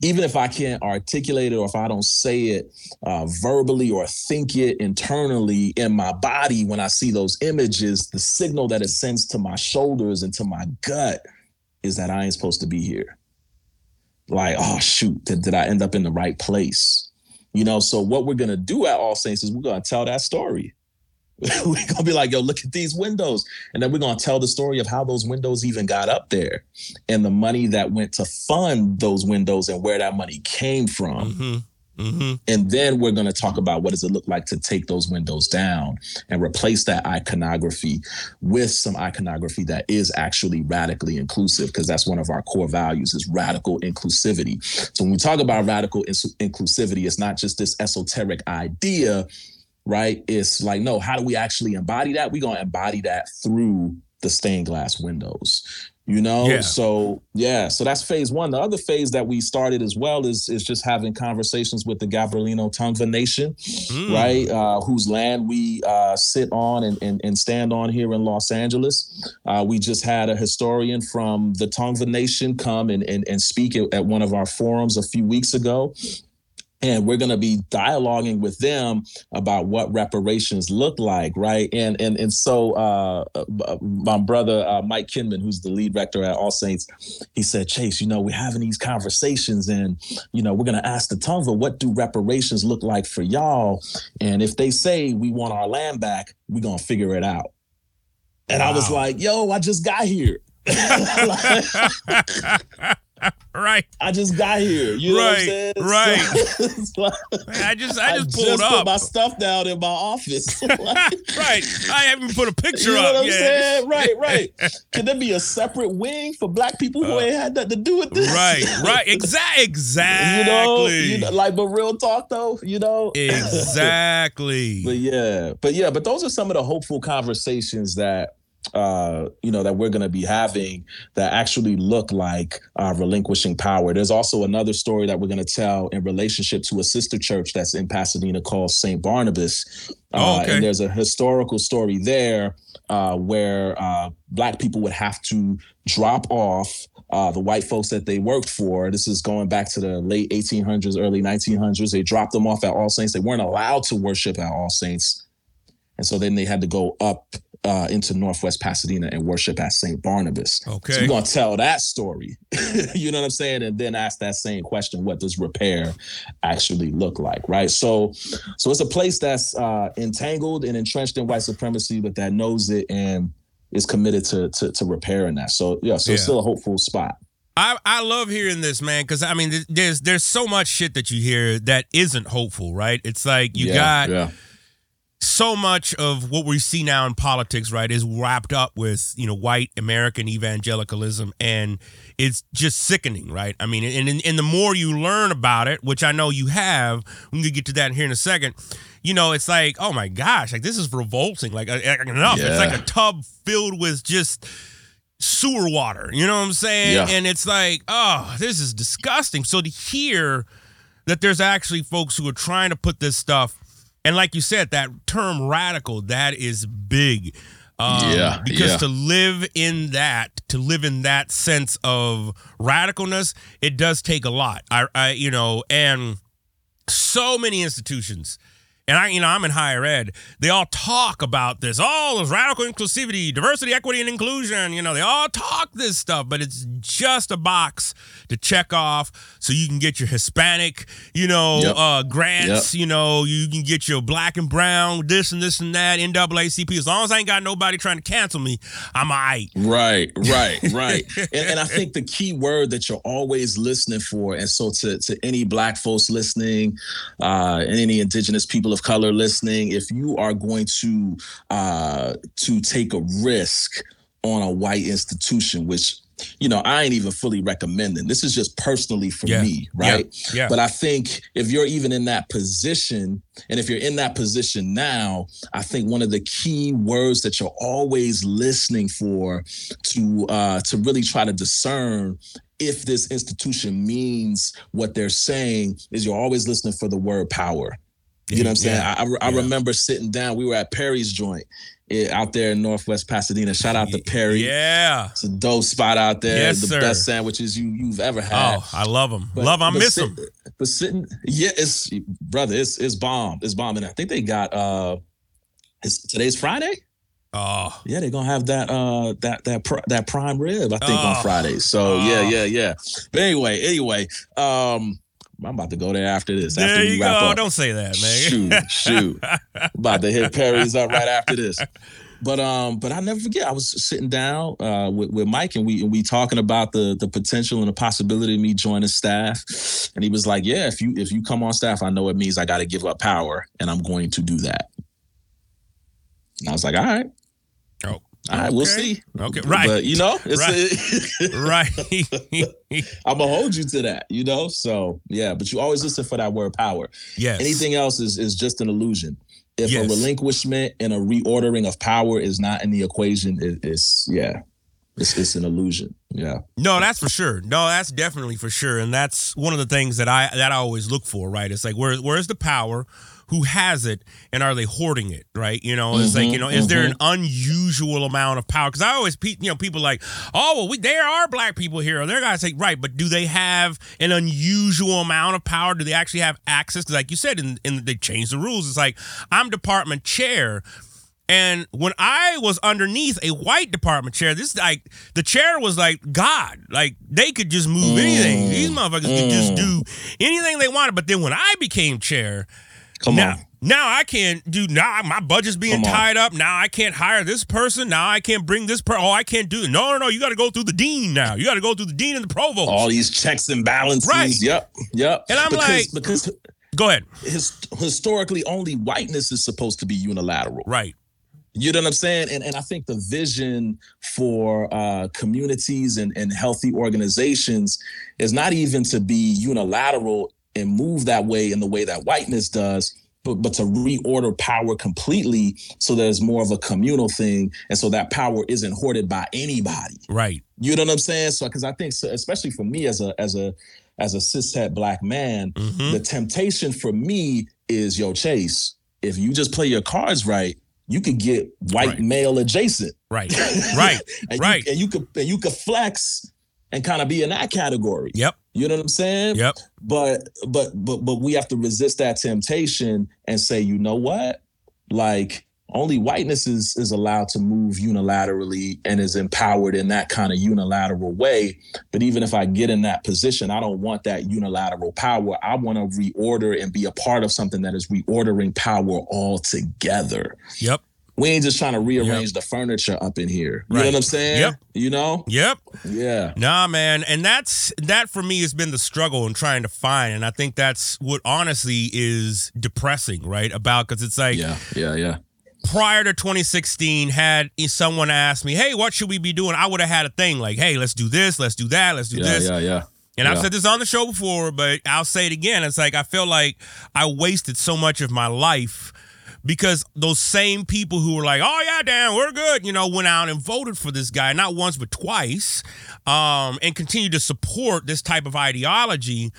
Even if I can't articulate it or if I don't say it uh, verbally or think it internally in my body when I see those images, the signal that it sends to my shoulders and to my gut is that I ain't supposed to be here. Like, oh shoot, did, did I end up in the right place? You know, so what we're gonna do at All Saints is we're gonna tell that story. we're gonna be like, yo, look at these windows. And then we're gonna tell the story of how those windows even got up there and the money that went to fund those windows and where that money came from. Mm-hmm. Mm-hmm. And then we're gonna talk about what does it look like to take those windows down and replace that iconography with some iconography that is actually radically inclusive, because that's one of our core values is radical inclusivity. So when we talk about radical inclusivity, it's not just this esoteric idea right? It's like, no, how do we actually embody that? We're gonna embody that through the stained glass windows. You know, Yeah. so yeah, so that's phase one. The other phase that we started as well is is just having conversations with the Gabrielino Tongva Nation, Mm. right? Uh, whose land we uh, sit on and, and and stand on here in Los Angeles. Uh, we just had a historian from the Tongva Nation come and and, and speak at, at one of our forums a few weeks ago and we're going to be dialoguing with them about what reparations look like right? And and and so uh, my brother uh, mike kinman who's the lead rector at all saints he said chase you know we're having these conversations and you know we're going to ask the Tongva what do reparations look like for y'all? And if they say we want our land back we're going to figure it out. And i was like yo i just got here right. I just got here. You know right, what I'm saying? right. So, like, I just, I just I pulled just up. put my stuff down in my office. Like, right. I haven't put a picture you know up what I'm yet. saying? Right, right. Can there be a separate wing for black people who ain't had nothing to do with this? Uh, Right, right. Exactly. Exactly. You know, you know, like, but real talk though, you know. exactly. But yeah, but yeah, but those are some of the hopeful conversations that uh you know that we're going to be having that actually look like uh relinquishing power there's also another story that we're going to tell in relationship to a sister church that's in pasadena called st barnabas Oh, uh, okay. and there's a historical story there uh where uh black people would have to drop off uh, the white folks that they worked for. This is going back to the late 1800s, early 1900s. They dropped them off at All Saints. They weren't allowed to worship at All Saints. And so then they had to go up uh, into Northwest Pasadena and worship at St. Barnabas. Okay. So we're going to tell that story. you know what I'm saying? And then ask that same question what does repair actually look like? Right. So, so it's a place that's uh, entangled and entrenched in white supremacy, but that knows it and is committed to, to, to repairing that. So, yeah, so it's still a hopeful spot. I, I love hearing this, man, because I mean, there's there's so much shit that you hear that isn't hopeful, right? It's like you Yeah, got yeah. So much of what we see now in politics, right, is wrapped up with you know white American evangelicalism, and it's just sickening, right? I mean, and and, the more you learn about it, which I know you have, we can get to that here in a second. You know, it's like, oh my gosh, like this is revolting. Like, enough. It's like a tub filled with just sewer water. You know what I'm saying? Yeah. And it's like, oh, this is disgusting. So to hear that there's actually folks who are trying to put this stuff, and like you said, that term radical, that is big. Um, Yeah, Because yeah. to live in that, to live in that sense of radicalness, it does take a lot. I, I you know, and so many institutions and I, you know, I'm in higher ed. They all talk about this. Oh, this radical inclusivity, diversity, equity, and inclusion. You know, they all talk this stuff, but it's just a box to check off so you can get your Hispanic, you know, Yep. uh, grants. You know, you can get your black and brown, this and this and that, NAACP. As long as I ain't got nobody trying to cancel me, I'm all right. Right, right, right. and, and I think the key word that you're always listening for, and so to, to any black folks listening, uh, and any indigenous people of color listening, if you are going to uh, to take a risk on a white institution, which you know I ain't even fully recommending. This is just personally for Yeah, me, yeah, right? yeah. But I think if you're even in that position, and if you're in that position now, I think one of the key words that you're always listening for to uh, to really try to discern if this institution means what they're saying is you're always listening for the word power. You know what I'm saying? Yeah, I, I, yeah. remember sitting down. We were at Perry's joint eh, out there in Northwest Pasadena. Shout out to Perry. Yeah. It's a dope spot out there. Yes, the sir. best sandwiches you you've ever had. Oh, I love them. But- love 'em. I miss sit- them. But sitting, yeah, it's brother, it's it's bomb. It's bomb. And I think they got uh it's today's Friday? Oh, Yeah, they're gonna have that uh that that pr- that prime rib, I think, Oh. on Friday. So yeah, Oh. yeah, yeah. But anyway, anyway, um I'm about to go there after this. there after you wrap go. up. Don't say that, man. Shoot, shoot. about to hit Perry's up right after this. But um, but I never forget. I was sitting down uh with, with Mike and we and we talking about the the potential and the possibility of me joining staff. And he was like, Yeah, if you if you come on staff, I know it means I gotta give up power and I'm going to do that. And I was like, All right, all right, we'll see. Okay, right. But you know, it's right. I'm gonna hold you to that, you know. So yeah, but you always listen for that word power. yes. Anything else is is just an illusion. If Yes. a relinquishment and a reordering of power is not in the equation, it, it's yeah, it's it's an illusion. Yeah, No, that's for sure. No, that's definitely for sure, and that's one of the things that I that I always look for. Right? It's like where where's the power? Who has it, and are they hoarding it? Right? You know, it's like mm-hmm, you know, is there an mm-hmm. unusual amount of power? Because I always, pe- you know, people like, oh, well, we there are black people here. They're gonna say, right, but do they have an unusual amount of power? Do they actually have access? Because, like you said, in, in they changed the rules. It's like I'm department chair. And when I was underneath a white department chair, this like the chair was like God. Like they could just move anything. These mm, motherfuckers could just mm. do anything they wanted. But then when I became chair, Come now, on. Now I can't do now my budget's being tied up. Now I can't hire this person. Now I can't bring this person. Oh, I can't do it. No, no, no. You got to go through the dean now. You got to go through the dean and the provost. All these checks and balances. Right. Yep. Yep. And I'm because, like- because Go ahead. his, historically only whiteness is supposed to be unilateral. Right. You know what I'm saying? And and I think the vision for uh, communities and, and healthy organizations is not even to be unilateral and move that way in the way that whiteness does, but but to reorder power completely so there's more of a communal thing, and so that power isn't hoarded by anybody. Right. You know what I'm saying? So because I think, so, especially for me as a as a as a cishet black man, Mhm. the temptation for me is yo chase. If you just play your cards right, you could get white Right. male adjacent. Right. Right. and Right. You, and you could and you could flex and kind of be in that category. Yep. You know what I'm saying? Yep. But but but but we have to resist that temptation and say, you know what? Like only whiteness is is allowed to move unilaterally and is empowered in that kind of unilateral way. But even if I get in that position, I don't want that unilateral power. I want to reorder and be a part of something that is reordering power altogether. Yep. We ain't just trying to rearrange the furniture up in here. You know what I'm saying? Yep. You know? Yep. Yeah. Nah, man, and that's that for me has been the struggle in trying to find, and I think that's what honestly is depressing, right? About because it's like Yeah. Yeah. Yeah. prior to 2016, had someone asked me, "Hey, what should we be doing?" I would have had a thing like, "Hey, let's do this, let's do that, let's do Yeah. this." Yeah. Yeah. And I've said this on the show before, but I'll say it again. It's like I feel like I wasted so much of my life because those same people who were like, "Oh yeah, damn, we're good," you know, went out and voted for this guy not once but twice, um, and continue to support this type of ideology.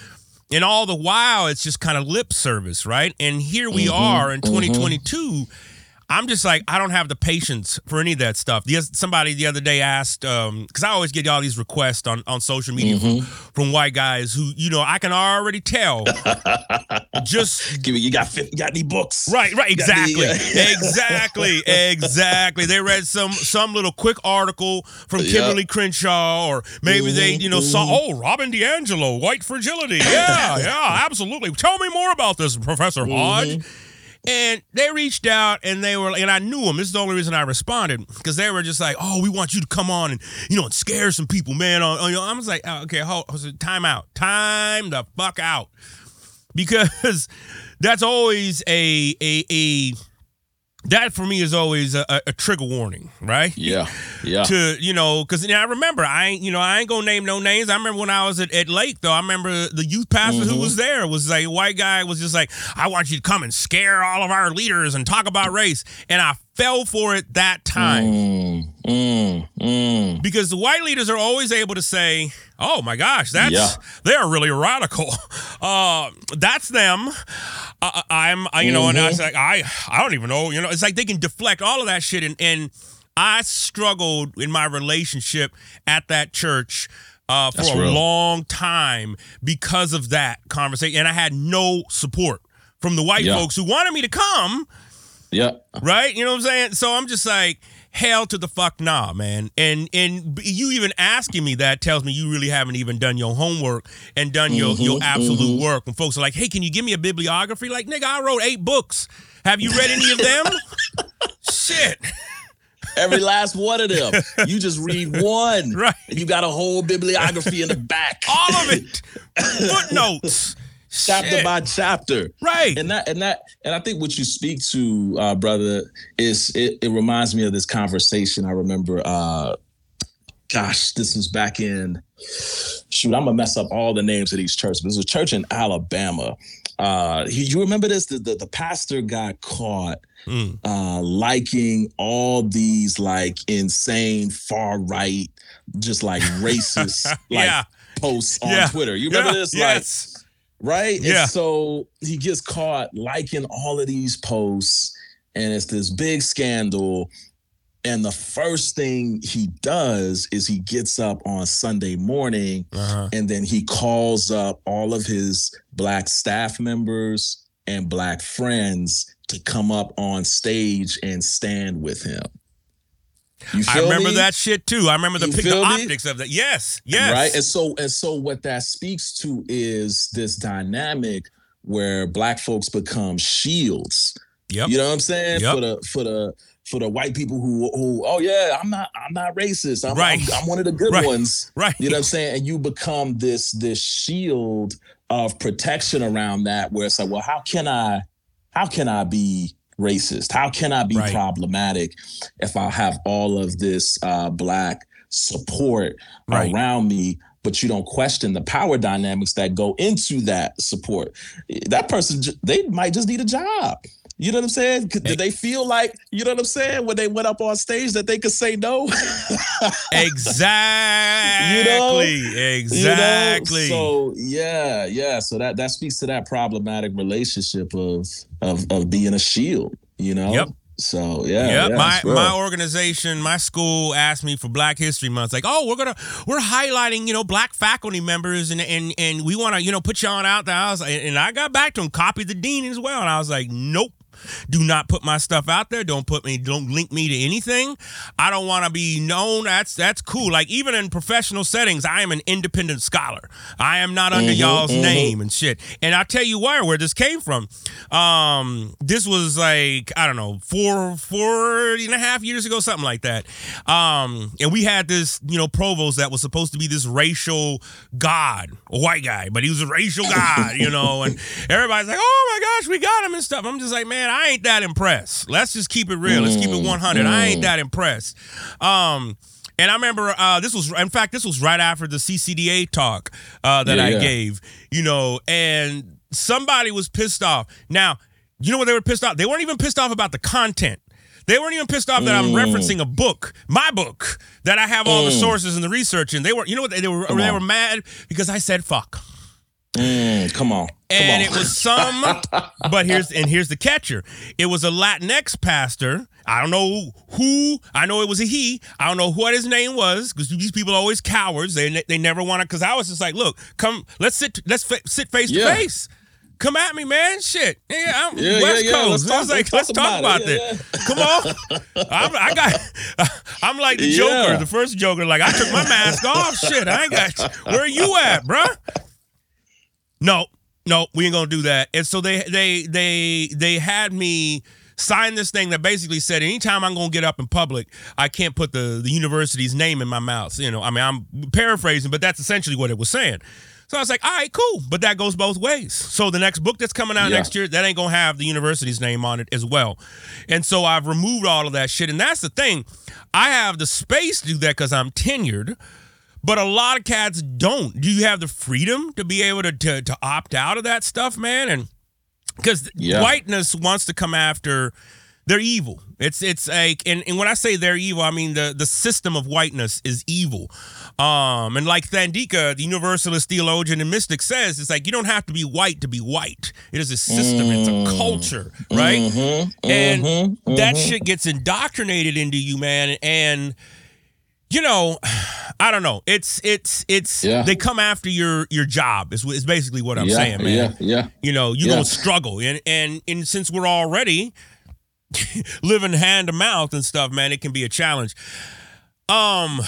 And all the while, it's just kind of lip service, right? And here we are in 2022. I'm just like, I don't have the patience for any of that stuff. Yes, somebody the other day asked, because I always get all these requests on, on social media from, from white guys who, you know, I can already tell. just Give me. You got. You got any books? Right, right, got any, exactly, uh, exactly, exactly. They read some some little quick article from. Kimberlé Crenshaw, or maybe they, Mhm, you know, saw oh Robin DiAngelo, white fragility. Yeah, yeah, absolutely. Tell me more about this, Professor Hodge. And they reached out and they were, and I knew them. This is the only reason I responded because they were just like, "Oh, we want you to come on and you know and scare some people, man." Uh, on, on, I was like, oh, "Okay, hold- time out, time the fuck out," because that's always a a a that for me is always a, a- trigger warning, right? Yeah. Yeah. to you know because I remember I ain't you know I ain't gonna name no names. I remember when I was at, at Lake though. I remember the youth pastor who was there was like a white guy was just like I want you to come and scare all of our leaders and talk about race, and I fell for it that time Mm, mm, mm. because the white leaders are always able to say, "Oh my gosh, that's Yeah. they're really radical. Uh, that's them." Uh, I'm, I, you know, and I was like, I, I don't even know. You know, it's like they can deflect all of that shit, and and I struggled in my relationship at that church. Uh, for That's a real. long time because of that conversation, and I had no support from the white Yeah. folks who wanted me to come, Yeah. right? You know what I'm saying? So I'm just like, hell to the fuck nah, man. And and you even asking me that tells me you really haven't even done your homework and done your your Mhm, absolute work. When folks are like, hey, can you give me a bibliography? Like, nigga, I wrote eight books. Have you read any of them? Shit. Every last one of them. You just read one. Right. And you got a whole bibliography in the back. All of it. Footnotes. Chapter Shit. by chapter. Right. And that and that and I think what you speak to, uh, brother, is it, it reminds me of this conversation. I remember uh gosh, this was back in shoot, I'm gonna mess up all the names of these churches. But was a church in Alabama. Uh he, you remember this? The, the the pastor got caught Mm. uh liking all these like insane far right, just like racist like Yeah. posts on Yeah. Twitter. You remember Yeah. this? Like Yes. Right? Yeah. And so he gets caught liking all of these posts, and it's this big scandal. And the first thing he does is he gets up on Sunday morning Uh-huh. and then he calls up all of his black staff members and black friends to come up on stage and stand with him. I remember me? that shit too. I remember the, the optics of that. Yes. Yes. Right. And so and so what that speaks to is this dynamic where black folks become shields. Yep. You know what I'm saying? Yep. For the for the for the white people who who oh yeah, I'm not I'm not racist. I'm Right. I'm, I'm one of the good Right. ones. Right. You know what I'm saying? And you become this this shield of protection around that where it's like, well, how can I how can I be racist? How can I be Right. problematic if I have all of this uh black support Right. around me? But you don't question the power dynamics that go into that support. That person, they might just need a job. You know what I'm saying? Did they feel like, you know what I'm saying, when they went up on stage that they could say no? Exactly. You know? Exactly. So yeah, yeah. So that that speaks to that problematic relationship of of of being a shield. You know. Yep. So yeah. Yeah, yeah, my my organization, my school asked me for Black History Month. Like, oh, we're gonna we're highlighting you know black faculty members and and and we want to you know put y'all out there. I was like, and I got back to him, copied the dean as well, and I was like, nope. Do not put my stuff out there. Don't put me. Don't link me to anything. I don't want to be known. That's that's cool. Like even in professional settings, I am an independent scholar. I am not under Mhm, y'all's mhm. name and shit. And I'll tell you where where this came from. Um, this was like I don't know four four and a half years ago, something like that. Um, and we had this you know provost that was supposed to be this racial god, a white guy, but he was a racial god, you know. And everybody's like, oh my gosh, we got him and stuff. I'm just like, man, I ain't that impressed. Let's just keep it real. Let's keep it 100. I ain't that impressed. Um. And I remember uh, this was, in fact, this was right after the CCDA talk uh, that Yeah, I yeah. gave, you know, and somebody was pissed off. Now, you know what they were pissed off? They weren't even pissed off about the content. They weren't even pissed off that I'm Mm. referencing a book, my book, that I have all the Mm. sources and the research in. They were, you know what? They, they were, Come they on. were mad because I said fuck. Mm, come on. Come And on. it was some, but here's and here's the catcher. It was a Latinx pastor. I don't know who. I know it was a he. I don't know what his name was because these people are always cowards. They they never want to. Because I was just like, look, come, let's sit, let's fa- sit face Yeah. to face. Come at me, man. Shit. Yeah, I'm Yeah, West yeah. Coast. Let's I was talk- like, let's let's talk talk about, about it. this. Come on. I'm, I got. I'm like the Joker, the first Joker. Like I took my mask off. Shit, I ain't got. Where are you at, bruh? No, no, we ain't gonna do that. And so they they they they had me sign this thing that basically said anytime I'm gonna get up in public, I can't put the the university's name in my mouth. You know, I mean I'm paraphrasing, but that's essentially what it was saying. So I was like, all right, cool. But that goes both ways. So the next book that's coming out Yeah. next year, that ain't gonna have the university's name on it as well. And so I've removed all of that shit. And that's the thing. I have the space to do that because I'm tenured. But a lot of cats don't. Do you have the freedom to be able to to, to opt out of that stuff, man? And because Yeah. whiteness wants to come after, they're evil. It's it's like, and, and when I say they're evil, I mean the the system of whiteness is evil. Um, and like Thandeka, the universalist theologian and mystic says, it's like you don't have to be white to be white. It is a system. It's a culture, right? Mhm, and mhm, that mhm. shit gets indoctrinated into you, man. And you know, I don't know. It's it's it's Yeah. they come after your your job. Is is basically what I'm yeah, saying, man. Yeah, yeah. You know, you Yeah. gonna struggle, and and and since we're already living hand to mouth and stuff, man, it can be a challenge. Um,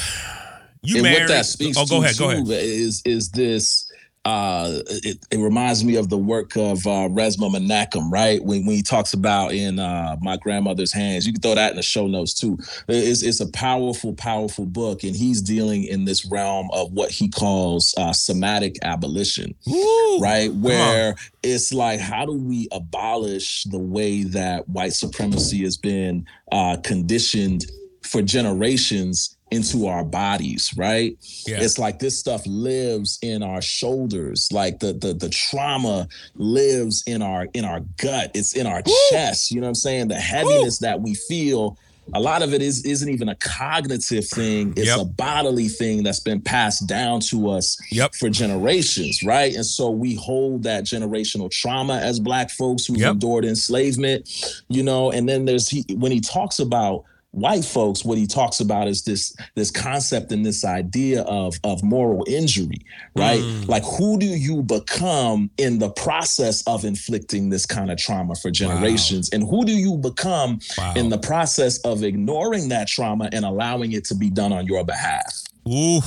you and married? what that speaks oh, go ahead, go ahead. is is this uh it, it reminds me of the work of uh Resmaa Menakem, right? When when he talks about in uh my grandmother's hands. You can throw that in the show notes too. It's it's a powerful, powerful book, and he's dealing in this realm of what he calls uh somatic abolition Woo! right? Where it's like, how do we abolish the way that white supremacy has been uh, conditioned for generations into our bodies, right? Yeah. It's like this stuff lives in our shoulders, like the the the trauma lives in our in our gut, it's in our chest. You know what I'm saying? The heaviness that we feel. A lot of it is isn't even a cognitive thing. It's Yep. a bodily thing that's been passed down to us Yep. for generations, right? And so we hold that generational trauma as black folks who've Yep. endured enslavement, you know, and then there's he when he talks about white folks what he talks about is this this concept and this idea of of moral injury right Mm. like who do you become in the process of inflicting this kind of trauma for generations and who do you become Wow. in the process of ignoring that trauma and allowing it to be done on your behalf Oof.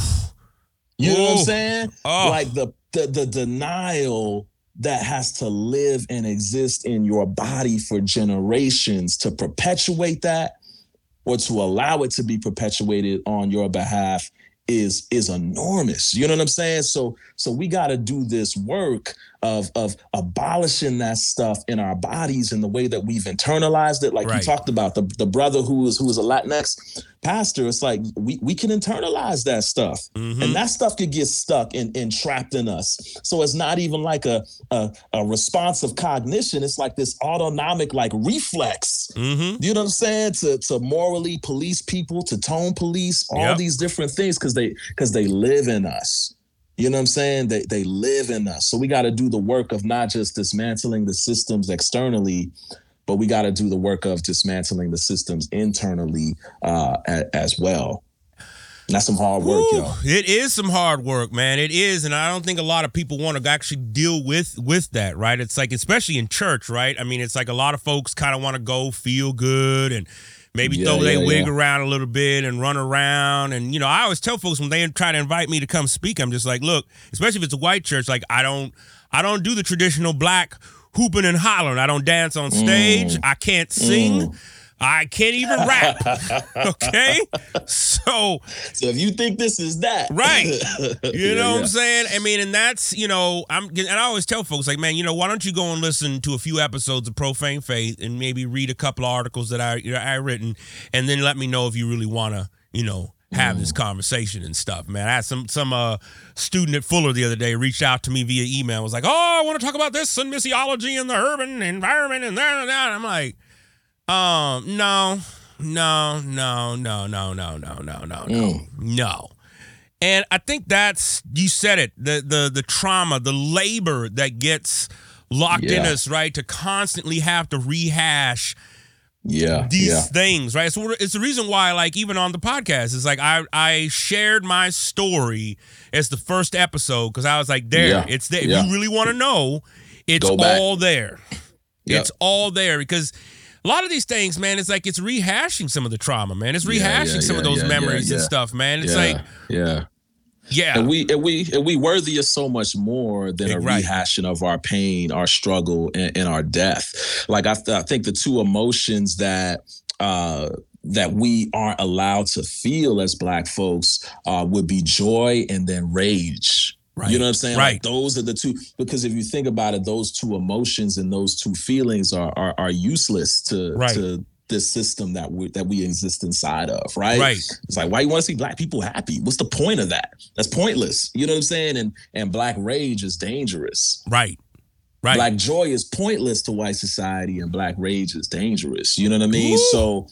you know what I'm saying? Oh. Like the the the denial that has to live and exist in your body for generations to perpetuate that or to allow it to be perpetuated on your behalf is is enormous. You know what I'm saying? So so we got to do this work of of abolishing that stuff in our bodies in the way that we've internalized it. Like Right. you talked about the the brother who is who is a Latinx pastor. It's like we we can internalize that stuff, Mhm. and that stuff could get stuck and, and trapped in us. So it's not even like a, a a response of cognition. It's like this autonomic like reflex. Mm-hmm. You know what I'm saying? To to morally police people, to tone police, all Yep. these different things because they because they live in us. You know what I'm saying? They they live in us. So we got to do the work of not just dismantling the systems externally, but we got to do the work of dismantling the systems internally uh, a- as well. That's some hard work, yo. It is some hard work, man. It is, and I don't think a lot of people want to actually deal with with that, right? It's like, especially in church, right? I mean, it's like a lot of folks kind of want to go feel good and maybe Yeah, throw their yeah, wig around a little bit and run around. And you know, I always tell folks when they try to invite me to come speak, I'm just like, look, especially if it's a white church, like I don't, I don't do the traditional black hooping and hollering. I don't dance on stage. Mm. I can't sing. I can't even rap. okay, so So if you think this is that, Right. You Yeah, know what yeah. I'm saying? I mean, and that's, you know, I'm and I always tell folks like, man, you know, why don't you go and listen to a few episodes of Profane Faith and maybe read a couple of articles that I you know, I written and then let me know if you really want to, you know, have Mm. this conversation and stuff, man. I had some some uh student at Fuller the other day reached out to me via email. Was like, "Oh, I want to talk about this and missiology and the urban environment and that and that." I'm like, "Um, no. No, no, no, no, no, no, no, no, no. Mm. No." And I think that's you said it the the the trauma, the labor that gets locked in us, right? To constantly have to rehash Yeah, these yeah. things, right? So it's the reason why, like, even on the podcast, it's like I I shared my story as the first episode because I was like, there, Yeah, it's there. If you really want to know, it's all there. Yep. It's all there because. A lot of these things, man, it's like it's rehashing some of the trauma, man. It's rehashing Yeah, yeah, some of those yeah, memories yeah, and stuff, man. It's yeah, like, yeah. yeah, And we and we and we worthy of so much more than a Right. rehashing of our pain, our struggle, and, and our death. Like I, th- I think the two emotions that uh that we aren't allowed to feel as black folks uh would be joy and then rage. Right. You know what I'm saying? Right. Like those are the two because if you think about it, those two emotions and those two feelings are are, are useless to Right. to this system that we that we exist inside of, right? Right. It's like, why you want to see black people happy? What's the point of that? That's pointless. You know what I'm saying? And and black rage is dangerous. right, right. Black joy is pointless to white society, and black rage is dangerous. You know what I mean? Ooh. So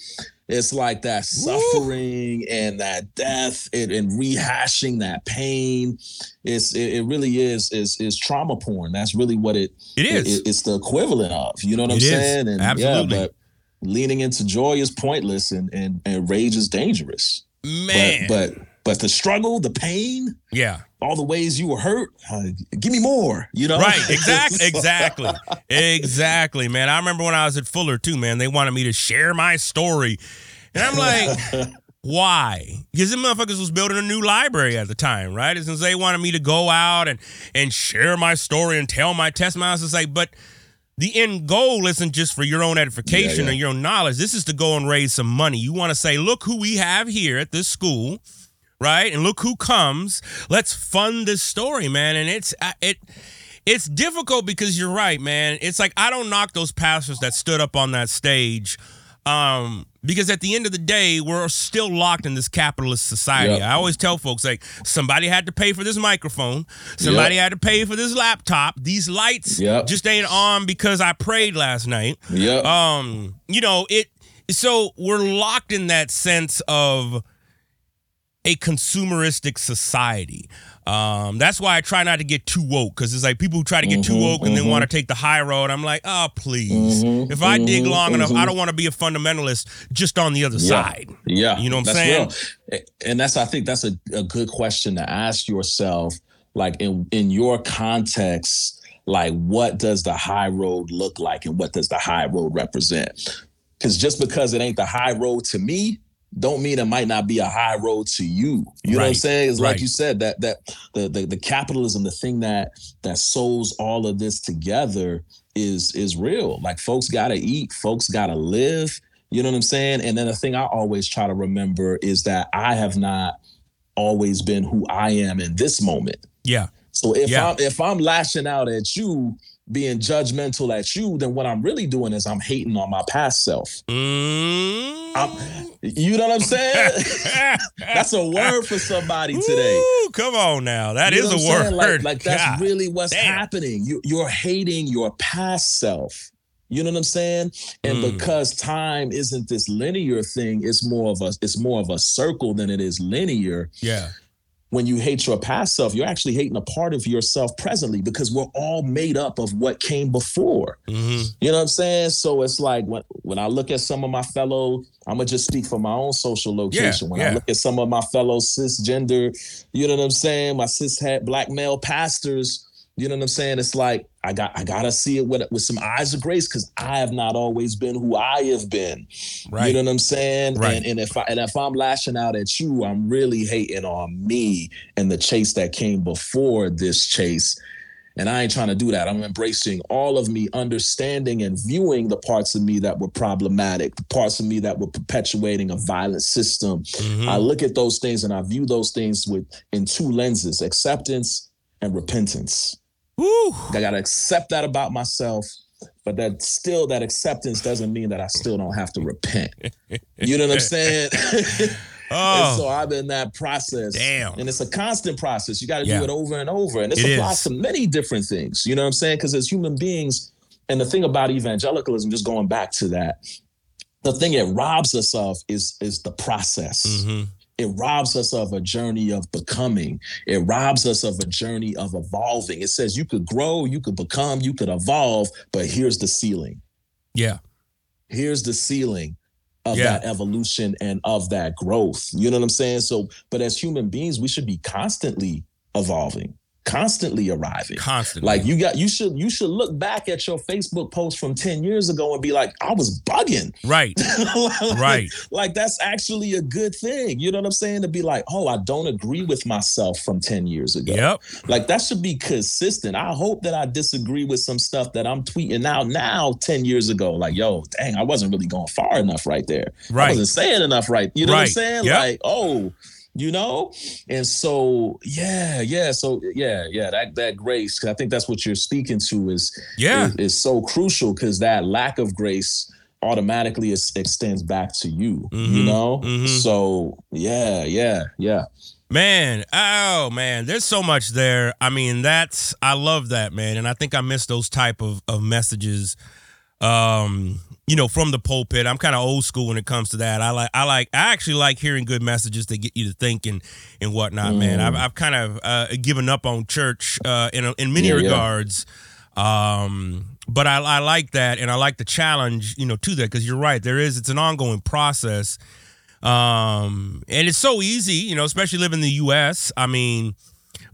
it's like that suffering and that death and, and rehashing that pain. It's it, it really is is is trauma porn. That's really what it It is. it- it's the equivalent of. You know what I'm It is. saying? And Absolutely. yeah, but leaning into joy is pointless and and, and rage is dangerous. man. But but but the struggle, the pain, yeah. all the ways you were hurt, uh, give me more. You know, Right, exactly, exactly, exactly, man. I remember when I was at Fuller too, man. They wanted me to share my story, and I'm like, why? Because the motherfuckers was building a new library at the time, right? And since they wanted me to go out and and share my story and tell my testimony, I was just like, but the end goal isn't just for your own edification Yeah, yeah. or your own knowledge. This is to go and raise some money. You want to say, look who we have here at this school, right? And look who comes. Let's fund this story, man. And it's uh, it. It's difficult because you're right, man. It's like I don't knock those pastors that stood up on that stage, um, because at the end of the day, we're still locked in this capitalist society. Yep. I always tell folks like somebody had to pay for this microphone, somebody had to pay for this laptop. These lights Yep. just ain't on because I prayed last night. Yep. Um, you know it. So we're locked in that sense of a consumeristic society. Um, that's why I try not to get too woke because it's like people who try to get too Mhm, woke and then mhm. want to take the high road. I'm like, oh please. Mhm, if I dig mhm, long enough, I mhm. don't want to be a fundamentalist just on the other Yeah. side. Yeah. You know what I'm that's saying? real. And that's I think that's a, a good question to ask yourself. Like in in your context, like what does the high road look like and what does the high road represent? Because just because it ain't the high road to me don't mean it might not be a high road to you. You know what I'm saying? It's like you said that that the, the the capitalism, the thing that that sews all of this together is is real. Like folks gotta eat, folks gotta live. You know what I'm saying? And then the thing I always try to remember is that I have not always been who I am in this moment. Yeah. So if Yeah. I'm if I'm lashing out at you, being judgmental at you, then what I'm really doing is I'm hating on my past self. Mm. You know what I'm saying? that's a word for somebody today. Ooh, come on now. That You is a what I'm saying? word. Like, like that's really what's damn. happening. You you're hating your past self. You know what I'm saying? And Mm. because time isn't this linear thing, it's more of a it's more of a circle than it is linear. Yeah. When you hate your past self, you're actually hating a part of yourself presently because we're all made up of what came before. hmm You know what I'm saying? So it's like when when I look at some of my fellow, I'm gonna just speak for my own social location. when yeah. I look at some of my fellow cisgender, you know what I'm saying, my cis black male pastors, you know what I'm saying? It's like I got I gotta see it with with some eyes of grace because I have not always been who I have been. Right. You know what I'm saying? Right. And, and if I and if I'm lashing out at you, I'm really hating on me and the chase that came before this chase. And I ain't trying to do that. I'm embracing all of me, understanding and viewing the parts of me that were problematic, the parts of me that were perpetuating a violent system. Mhm. I look at those things and I view those things with in two lenses: acceptance and repentance. Woo. I gotta accept that about myself, but that still that acceptance doesn't mean that I still don't have to repent. You know what I'm saying? And so Oh, I'm in that process. Damn. And it's a constant process. You got to Yeah. do it over and over. And this It applies is. to many different things. You know what I'm saying? Because as human beings, and the thing about evangelicalism, just going back to that, the thing it robs us of is is the process. mhm. It robs us of a journey of becoming. It robs us of a journey of evolving. It says you could grow, you could become, you could evolve, but here's the ceiling yeah. here's the ceiling of Yeah. that evolution and of that growth. You know what I'm saying? So, but as human beings, we should be constantly evolving, constantly arriving. Constantly. Like you got you should you should look back at your Facebook post from 10 years ago and be like, I was bugging. right. Right. Like that's actually a good thing. You know what I'm saying? To be like, oh, I don't agree with myself from 10 years ago. Yep. Like that should be consistent. I hope that I disagree with some stuff that I'm tweeting out now 10 years ago. Like, yo, dang, I wasn't really going far enough right there. Right. I wasn't saying enough right. You know what I'm saying? Yep. Like, oh, you know? And so, yeah, yeah. So yeah, yeah, that that grace, 'cause I think that's what you're speaking to is Yeah. is, is so crucial because that lack of grace automatically is, extends back to you. You Mhm, know? mhm. So yeah, yeah, yeah. Man, oh man, there's so much there. I mean, that's I love that, man. And I think I miss those type of, of messages um, you know, from the pulpit. I'm kind of old school when it comes to that. I like I like I actually like hearing good messages that get you to think and and whatnot, man. Mm. I've I've kind of uh, given up on church uh in a, in many Yeah, yeah. regards. Um but I, I like that and I like the challenge, you know, to that because you're right. There is it's an ongoing process. Um, and it's so easy, you know, especially living in the US. I mean,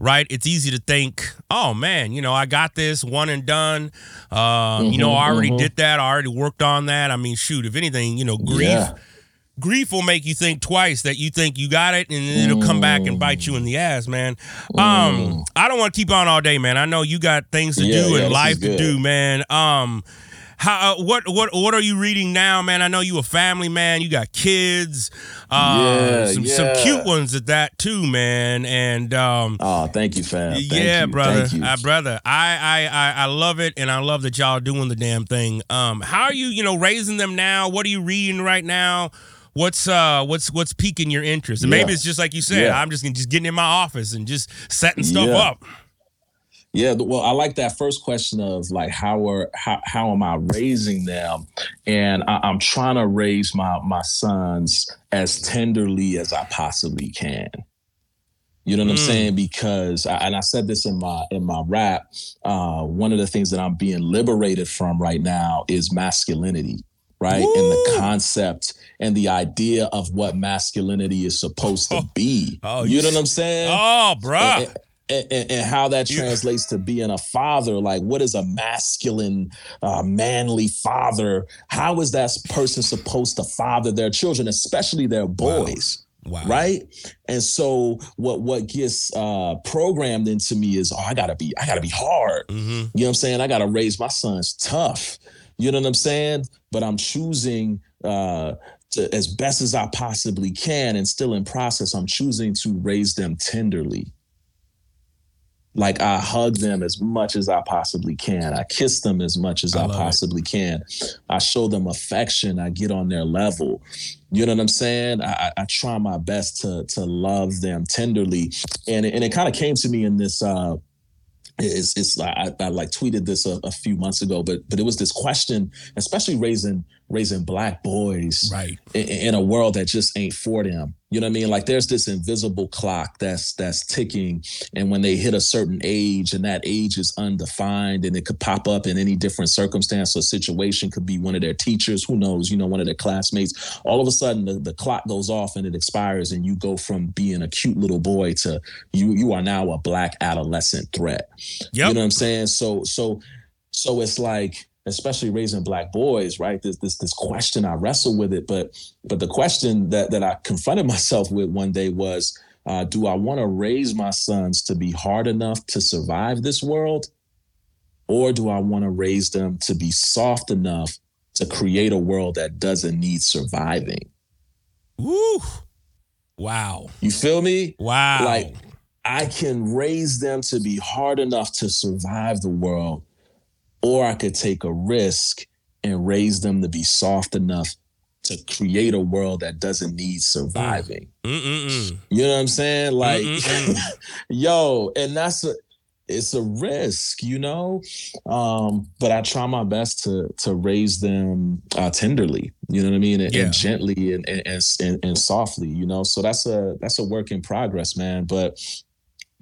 right? It's easy to think, oh man, you know, I got this one and done. Um, you know, I already mhm. did that. I already worked on that. I mean, shoot, if anything, you know, grief Yeah. grief will make you think twice that you think you got it and then it'll come back and bite you in the ass, man. Um, I don't want to keep on all day, man. I know you got things to Yeah, do yeah, and life to do, man. Um, how uh, what what what are you reading now, man? I know you a family man. You got kids, uh, Yeah, some some cute ones at that too, man. And um, Oh, thank you, fam. Thank yeah, you. brother, uh, brother. I, I I I love it, and I love that y'all doing the damn thing. Um, how are you, you know, raising them now? What are you reading right now? What's uh what's what's piquing your interest? And maybe it's just like you said. Yeah. I'm just just getting in my office and just setting stuff Yeah. up. Yeah, well, I like that first question of like how are how how am I raising them, and I, I'm trying to raise my my sons as tenderly as I possibly can. You know what I'm Mm. saying? Because I, and I said this in my in my rap. Uh, one of the things that I'm being liberated from right now is masculinity, right? And the concept and the idea of what masculinity is supposed to be. Oh, you you know what I'm saying? Oh, bruh. And, and, and, and how that translates to being a father. Like, what is a masculine, uh, manly father? How is that person supposed to father their children, especially their boys? Wow. Right. And so what what gets uh programmed into me is, oh, I gotta be, I gotta be hard. Mm-hmm. You know what I'm saying? I gotta raise my sons tough. You know what I'm saying? But I'm choosing uh to, as best as I possibly can, and still in process, I'm choosing to raise them tenderly. Like I hug them as much as I possibly can. I kiss them as much as I I, love it. possibly can. I show them affection. I get on their level. You know what I'm saying? I, I- I try my best to to love them tenderly, and it, and it kind of came to me in this. uh it's, it's I, I like tweeted this a, a few months ago, but but it was this question, especially raising raising black boys Right. in, in a world that just ain't for them. You know what I mean? Like there's this invisible clock that's that's ticking, and when they hit a certain age, and that age is undefined, and it could pop up in any different circumstance or situation. Could be one of their teachers, who knows? You know, one of their classmates. All of a sudden, the, the clock goes off and it expires, and you go from being a cute little boy to you you are now a black adolescent threat. Yep. You know what I'm saying? So so so it's like especially raising black boys, right? This this this question I wrestle with it, but but the question that that I confronted myself with one day was, uh, do I want to raise my sons to be hard enough to survive this world, or do I want to raise them to be soft enough to create a world that doesn't need surviving? Woo. Wow. You feel me? Wow. Like I can raise them to be hard enough to survive the world, or I could take a risk and raise them to be soft enough to create a world that doesn't need surviving. Mm-mm-mm. You know what I'm saying? Like, yo, and that's a it's a risk, you know. Um, but I try my best to to raise them uh, tenderly, you know what I mean, and, Yeah. and gently and and, and and and softly, you know. So that's a that's a work in progress, man. But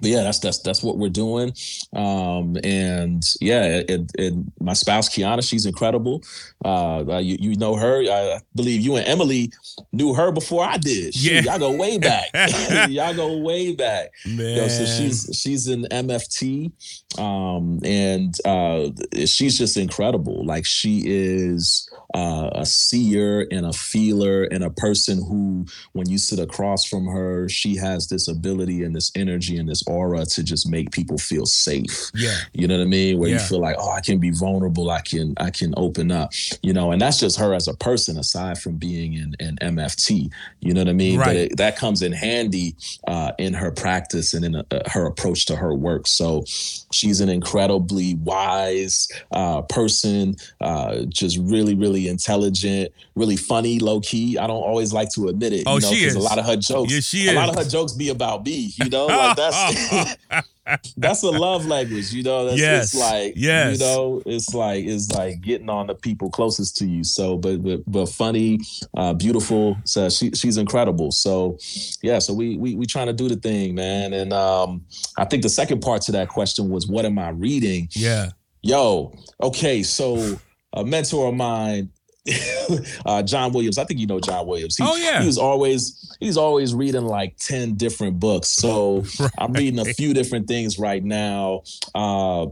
but yeah, that's that's that's what we're doing. Um, and yeah, it, it, my spouse Kiana, she's incredible. Uh, uh, you, you know her. I believe you and Emily knew her before I did. Yeah. y'all go way back. y'all go way back. Man. So she's she's in MFT, um, and uh, she's just incredible. Like she is uh, a seer and a feeler and a person who, when you sit across from her, she has this ability and this energy and this aura to just make people feel safe. yeah. You know what I mean? Where you feel like, oh, I can be vulnerable. I can I can open up. You know, and that's just her as a person, aside from being in, in MFT. You know what I mean? But Right. it, that comes in handy uh, in her practice and in uh her approach to her work. So she's an incredibly wise uh, person, uh, just really, really intelligent, really funny, low key. I don't always like to admit it. Oh, you know, she is. a lot of her jokes. Yeah, she is. a lot of her jokes be about me. You know, like that's that's a love language. You know, that's Yes. it's like Yes. you know, it's like it's like getting on the people closest to you. So, but but but funny, uh, beautiful. So she she's incredible. So yeah, so we we we trying to do the thing, man. And um, I think the second part to that question was, what am I reading? Yeah. Yo, okay, so a mentor of mine, uh, John Williams. I think you know John Williams. He, Oh, yeah. he was always he's always reading like ten different books. So I'm reading a few different things right now. Uh,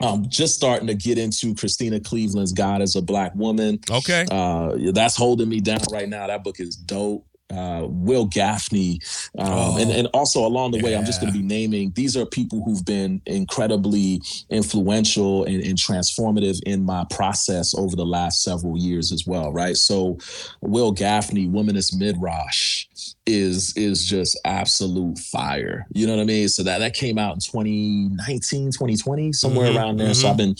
I'm just starting to get into Christena Cleveland's God as a Black Woman. Okay. Uh, that's holding me down right now. That book is dope. Uh, Wil Gafney, um, Oh, and and also along the way, I'm just going to be naming. These are people who've been incredibly influential and, and transformative in my process over the last several years as well. Right. So, Wil Gafney, Womanist Midrash, is is just absolute fire. You know what I mean? So that that came out in 2019, 2020, somewhere Mhm, around there. So I've been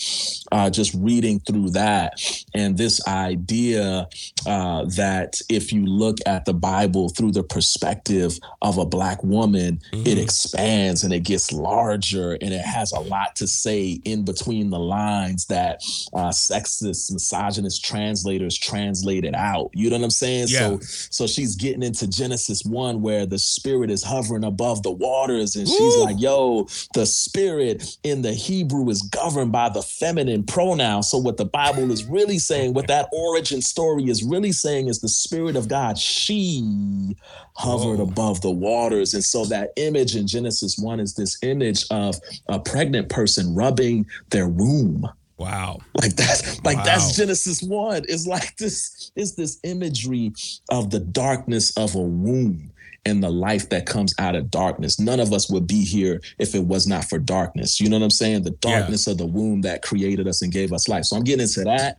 uh, just reading through that and this idea uh, that if you look at the Bible through the perspective of a black woman, it Mhm. expands and it gets larger and it has a lot to say in between the lines that uh, sexist, misogynist translators translated out. You know what I'm saying? Yeah. So so she's getting into Genesis Genesis 1 where the spirit is hovering above the waters and she's like, "Yo, the spirit in the Hebrew is governed by the feminine pronoun." So what the Bible is really saying, what that origin story is really saying is the spirit of God, she hovered Whoa. above the waters. And so that image in Genesis 1 is this image of a pregnant person rubbing their womb Wow. like that's like Wow. that's genesis 1 it's like this is this imagery of the darkness of a womb and the life that comes out of darkness none of us would be here if it was not for darkness you know what i'm saying the Yeah. darkness of the womb that created us and gave us life so i'm getting into that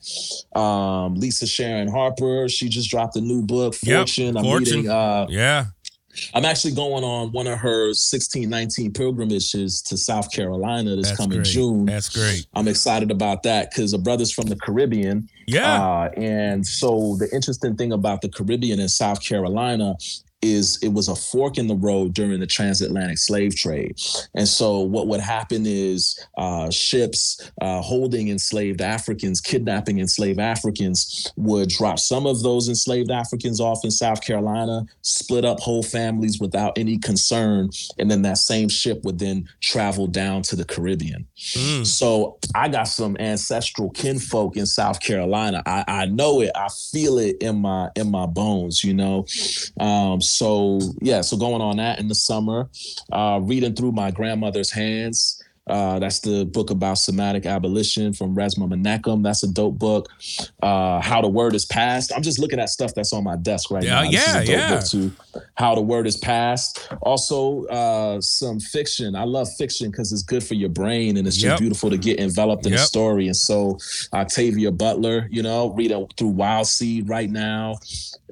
um lisa sharon harper she just dropped a new book Yep, fortune i'm Fortune. reading uh Yeah. I'm actually going on one of her 1619 pilgrimages to south carolina this That's coming great. june That's great. I'm excited about that because the brothers from the Caribbean. Yeah. Uh, and so the interesting thing about the Caribbean and South Carolina is it was a fork in the road during the transatlantic slave trade. And so what would happen is uh, ships uh, holding enslaved Africans, kidnapping enslaved Africans would drop some of those enslaved Africans off in South Carolina, split up whole families without any concern. And then that same ship would then travel down to the Caribbean. Mm. So I got some ancestral kinfolk in South Carolina. I, I know it. I feel it in my in my bones, you know. Um, so yeah, so going on that in the summer, uh, reading through my grandmother's hands. Uh, that's the book about somatic abolition from Resmaa Menakem. That's a dope book. Uh, How the Word is Passed. I'm just looking at stuff that's on my desk right Yeah, now. This is yeah, a dope yeah. book too. How the Word is Passed. Also, uh, some fiction. I love fiction because it's good for your brain and it's just beautiful to get enveloped in a story. And so, Octavia Butler, you know, reading through Wild Seed right now.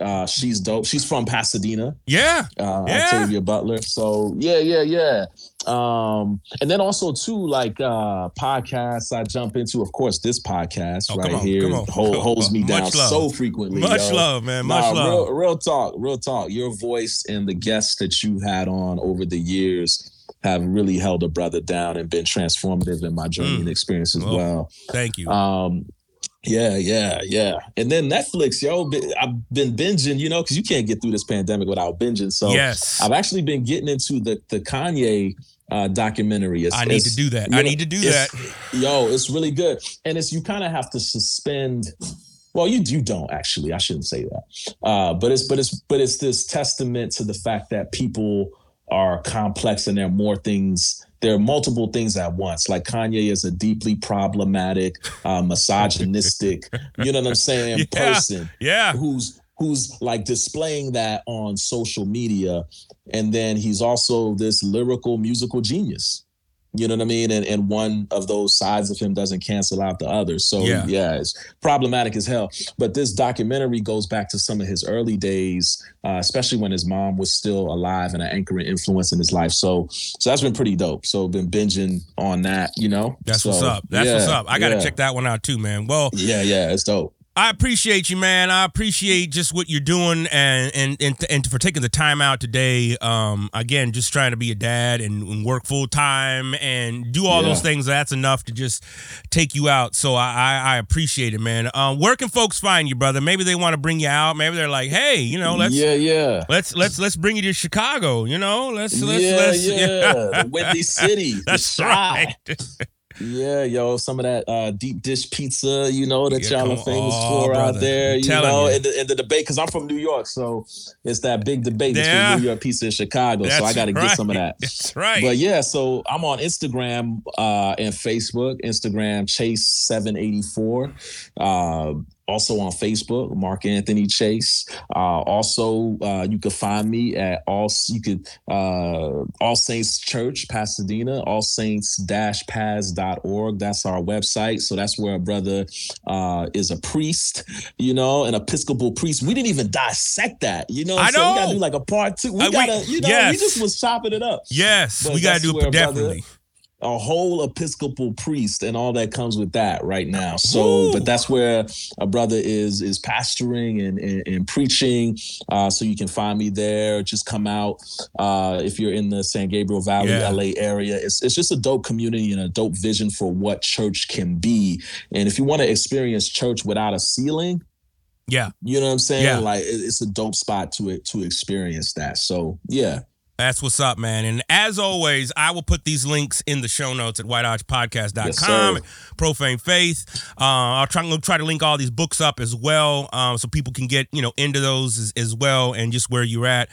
Uh, she's dope. She's from Pasadena Yeah. uh, Yeah. Octavia Butler. So yeah, yeah, yeah. Um, and then also too, like uh podcasts I jump into, of course, this podcast Oh, right on, here hold, holds me down so frequently. Much yo. love, man. Much Nah, love. Real, real talk, real talk. Your voice and the guests that you've had on over the years have really held a brother down and been transformative in my journey Mm. and experience as Well, well. Thank you. Um, yeah, yeah, yeah. And then Netflix, yo, I've been binging, you know, because you can't get through this pandemic without binging. So yes. I've actually been getting into the the Kanye uh, documentary. It's, I need to do that. I know, need to do that. Yo, it's really good, and it's you kind of have to suspend. Well, you you don't actually. I shouldn't say that. Uh, but it's but it's but it's this testament to the fact that people are complex and there are more things. There are multiple things at once. Like Kanye is a deeply problematic, uh, misogynistic, you know what I'm saying, Yeah. person Yeah. who's who's like displaying that on social media and then he's also this lyrical musical genius you know what i mean and, and one of those sides of him doesn't cancel out the other so Yeah. yeah, it's problematic as hell but this documentary goes back to some of his early days uh, especially when his mom was still alive and an anchoring influence in his life so so that's been pretty dope so been binging on that you know That's So, what's up. That's what's up. I got to yeah. check that one out too, man. Well, yeah yeah it's dope I appreciate you, man. I appreciate just what you're doing and and and, and for taking the time out today. Um, again, just trying to be a dad and, and work full time and do all Yeah. those things. That's enough to just take you out. So I I, I appreciate it, man. Um, where can folks find you, brother? Maybe they want to bring you out. Maybe they're like, hey, you know, let's yeah yeah let's let's let's bring you to Chicago. You know, let's let's yeah, let's yeah. the Windy City. That's right. Yeah, yo, some of that uh, deep dish pizza, you know, that Yeah, y'all are famous for brother. out there. You know, you. in the, the debate, because I'm from New York, so it's that big debate Yeah. between New York pizza and Chicago. so I got to get some of that. That's right. But yeah, so I'm on Instagram uh, and Facebook. Instagram Chase seven eighty four. Uh, also on Facebook, Mark Anthony Chase. Uh, also, uh, you can find me at all. You could uh, All Saints Church, Pasadena. All Saints Paz.org. That's our website. So that's where a brother uh, is a priest. You know, an Episcopal priest. We didn't even dissect that. You know, I I'm saying? we gotta do like a part two. We Uh, gotta, you know, yes. we just was chopping it up yes, But we got to do it brother, definitely. A whole Episcopal priest and all that comes with that right now. So, Woo. but that's where a brother is is pastoring and and, and preaching. Uh, so you can find me there. Just come out uh, if you're in the San Gabriel Valley, Yeah. LA area. It's it's just a dope community and a dope vision for what church can be. And if you want to experience church without a ceiling. Yeah. You know what I'm saying? Yeah. Like it's a dope spot to it to experience that. So yeah. That's what's up, man. And as always, I will put these links in the show notes at whitearchpodcast.com. Yes, Profane Faith. Uh, I'll try, try to link all these books up as well, um, so people can get you know into those as, as well and just where you're at.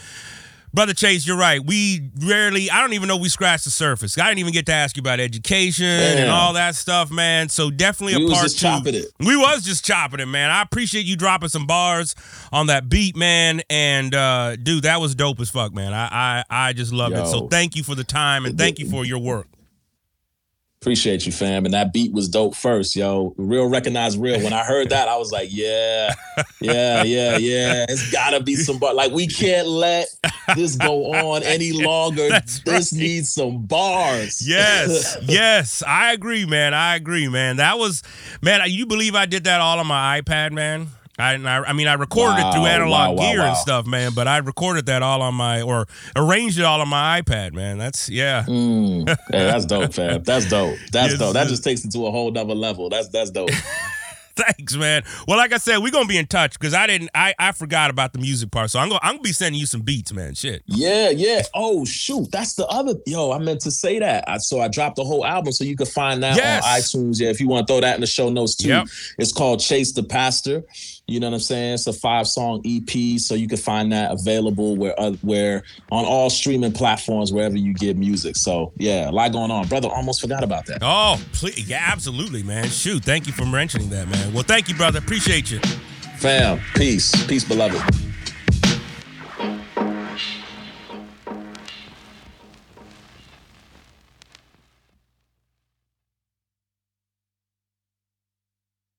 Brother Chase, you're right. We rarely, I don't even know we scratched the surface. I didn't even get to ask you about education and all that stuff, man. So definitely We a part just two. chopping it. We was just chopping it, man. I appreciate you dropping some bars on that beat, man. And uh, dude, that was dope as fuck, man. I I, I just love it. So thank you for the time and thank you for your work. Appreciate you, fam. And that beat was dope first, yo. Real recognize real. When I heard that, I was like, yeah, yeah, yeah, yeah. It's gotta be some bar. Like, we can't let this go on any longer. That's this right. needs some bars. Yes, yes, I agree, man. I agree, man. That was, man. You believe I did that all on my iPad, man? I, I, I mean, I recorded it through Wow, analog wow, wow, gear and stuff, man. But I recorded that all on my, or arranged it all on my iPad, man. That's yeah. Mm. Hey, that's dope, fam. That's dope. That's Yes, dope. That just takes it to a whole nother level. That's that's dope. Thanks, man. Well, like I said, we're gonna be in touch because I didn't, I, I forgot about the music part, so I'm gonna, I'm gonna be sending you some beats, man. Shit. Yeah, yeah. Oh shoot, that's the other. Yo, I meant to say that. I, so I dropped the whole album, so you can find that Yes. on iTunes. Yeah, if you want to throw that in the show notes too. Yep. It's called Chase the Pastor. You know what I'm saying? It's a five song EP, so you can find that available where uh, where on all streaming platforms wherever you get music. So yeah, a lot going on, brother. Almost forgot about that. Oh, please, yeah, absolutely, man. Shoot, thank you for mentioning that, man. Well, thank you, brother. Appreciate you. Fam, peace, peace, beloved.